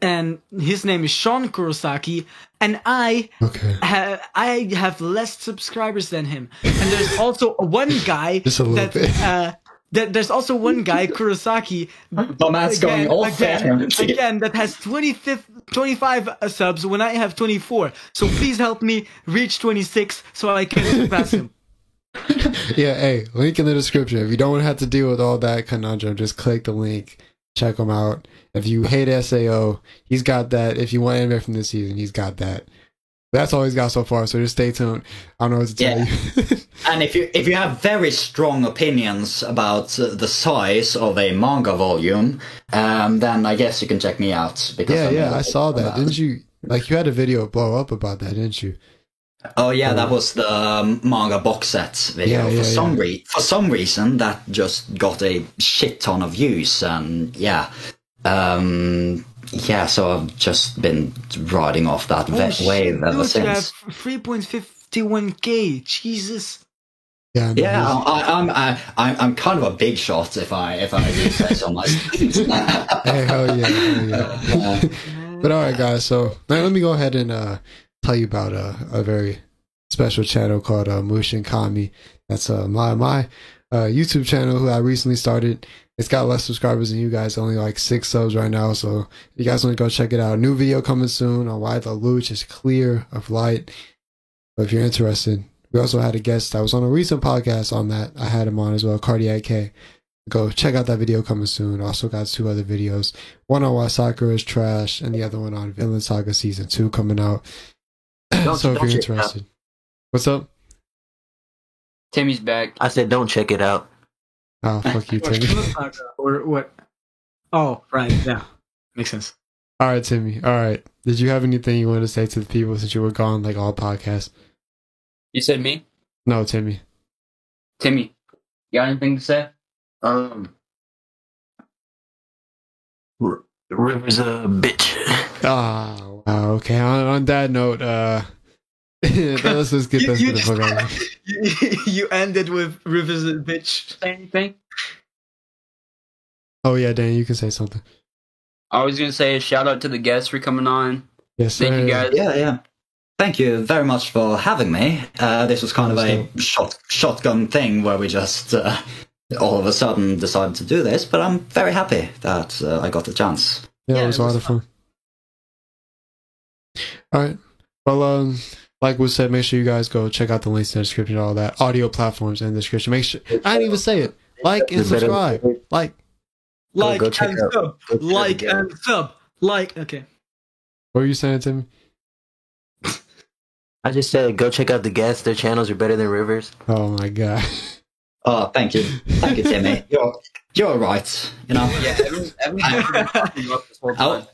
and his name is Sean Kurosaki, and I Okay. ha- I have less subscribers than him. And there's also one guy Just a little that bit. uh, that there's also one guy Kurosaki The man's going off again, there. again that has 25, 25 uh, subs when I have 24. So please help me reach 26 so I can surpass him. Yeah, hey, link in the description. If you don't have to deal with all that conundrum, just click the link, check him out. If you hate SAO, he's got that. If you want anime from this season, he's got that. That's all he's got so far. So just stay tuned. I don't know what to tell Yeah. you. And if you if you have very strong opinions about uh, the size of a manga volume, um, then I guess you can check me out. Because yeah, I'm yeah, I saw that. Didn't you? Like you had a video blow up about that, didn't you? Oh yeah, that was the um, manga box set video. Yeah, for yeah, some yeah. re- for some reason, that just got a shit ton of views, and yeah, um, yeah. So I've just been riding off that Oh, ve- shit, wave ever dude, since. 3.51k. Jesus. Yeah, I know. Yeah, I, I'm I, I'm I'm kind of a big shot if I if I do say so myself. Hey, hell yeah, hell yeah. But all right, guys. So now let me go ahead and uh, tell you about uh, a very special channel called uh, Mushin Kami. That's uh, my my uh, YouTube channel who I recently started. It's got less subscribers than you guys, only like six subs right now. So you guys want to go check it out. A new video coming soon on why the luch is clear of light. But if you're interested, we also had a guest that was on a recent podcast on that. I had him on as well, Cardiac K. Go check out that video coming soon. Also got two other videos. One on why soccer is trash, and the other one on Vinland Saga season two coming out. Don't- so if you're check it out. interested, what's up? Timmy's back. I said, don't check it out. Oh fuck you, Timmy. Or what? Oh, right. Yeah. Makes sense. All right, Timmy. All right. Did you have anything you wanted to say to the people since you were gone like all podcasts? You said me? No, Timmy. Timmy, you got anything to say? Um, R- River's a bitch. Oh, wow. Okay. On, on that note, uh, let's just get You- this you just- fuck out. of here. You, you ended with revisit, bitch. Say anything? Oh yeah, Dane, you can say something. I was gonna say a shout out to the guests for coming on. Yes, Thank you guys. Yeah, yeah. Thank you very much for having me. Uh, this was kind of a shot, shotgun thing where we just uh, all of a sudden decided to do this, but I'm very happy that uh, I got the chance. Yeah, Yeah, it was it a lot of fun. All right. Well, um, like we said, make sure you guys go check out the links in the description, all that audio platforms in the description. Make sure I didn't even say it. Like and subscribe. Like, Like go check and out- sub. Like and sub. Like. Okay. what were you saying, Timmy? I just said, go check out the guests. Their channels are better than Rivers. Oh my god. Oh, thank you, thank you, Timmy. You're you're right. You know. Yeah, Evan, Evan's been talking about this whole time.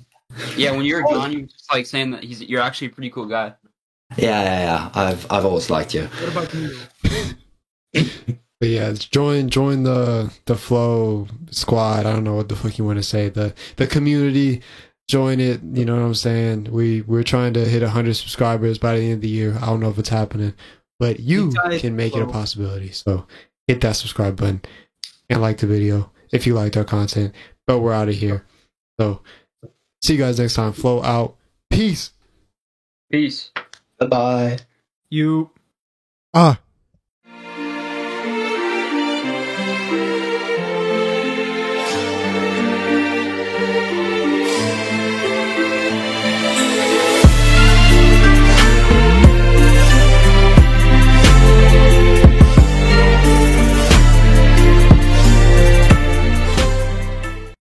Yeah, when you were oh. gone, you were just like saying that he's you're actually a pretty cool guy. Yeah, yeah, yeah. I've I've always liked you. What about you? But yeah, join join the the flow squad. I don't know what the fuck you want to say. The the community. Join it. You know what I'm saying? We we're trying to hit 100 subscribers by the end of the year. I don't know if it's happening, but you You can make it a possibility. So hit that subscribe button and like the video if you liked our content. But we're out of here. So see you guys next time. Flow out. Peace. Peace. Bye bye. You. Ah.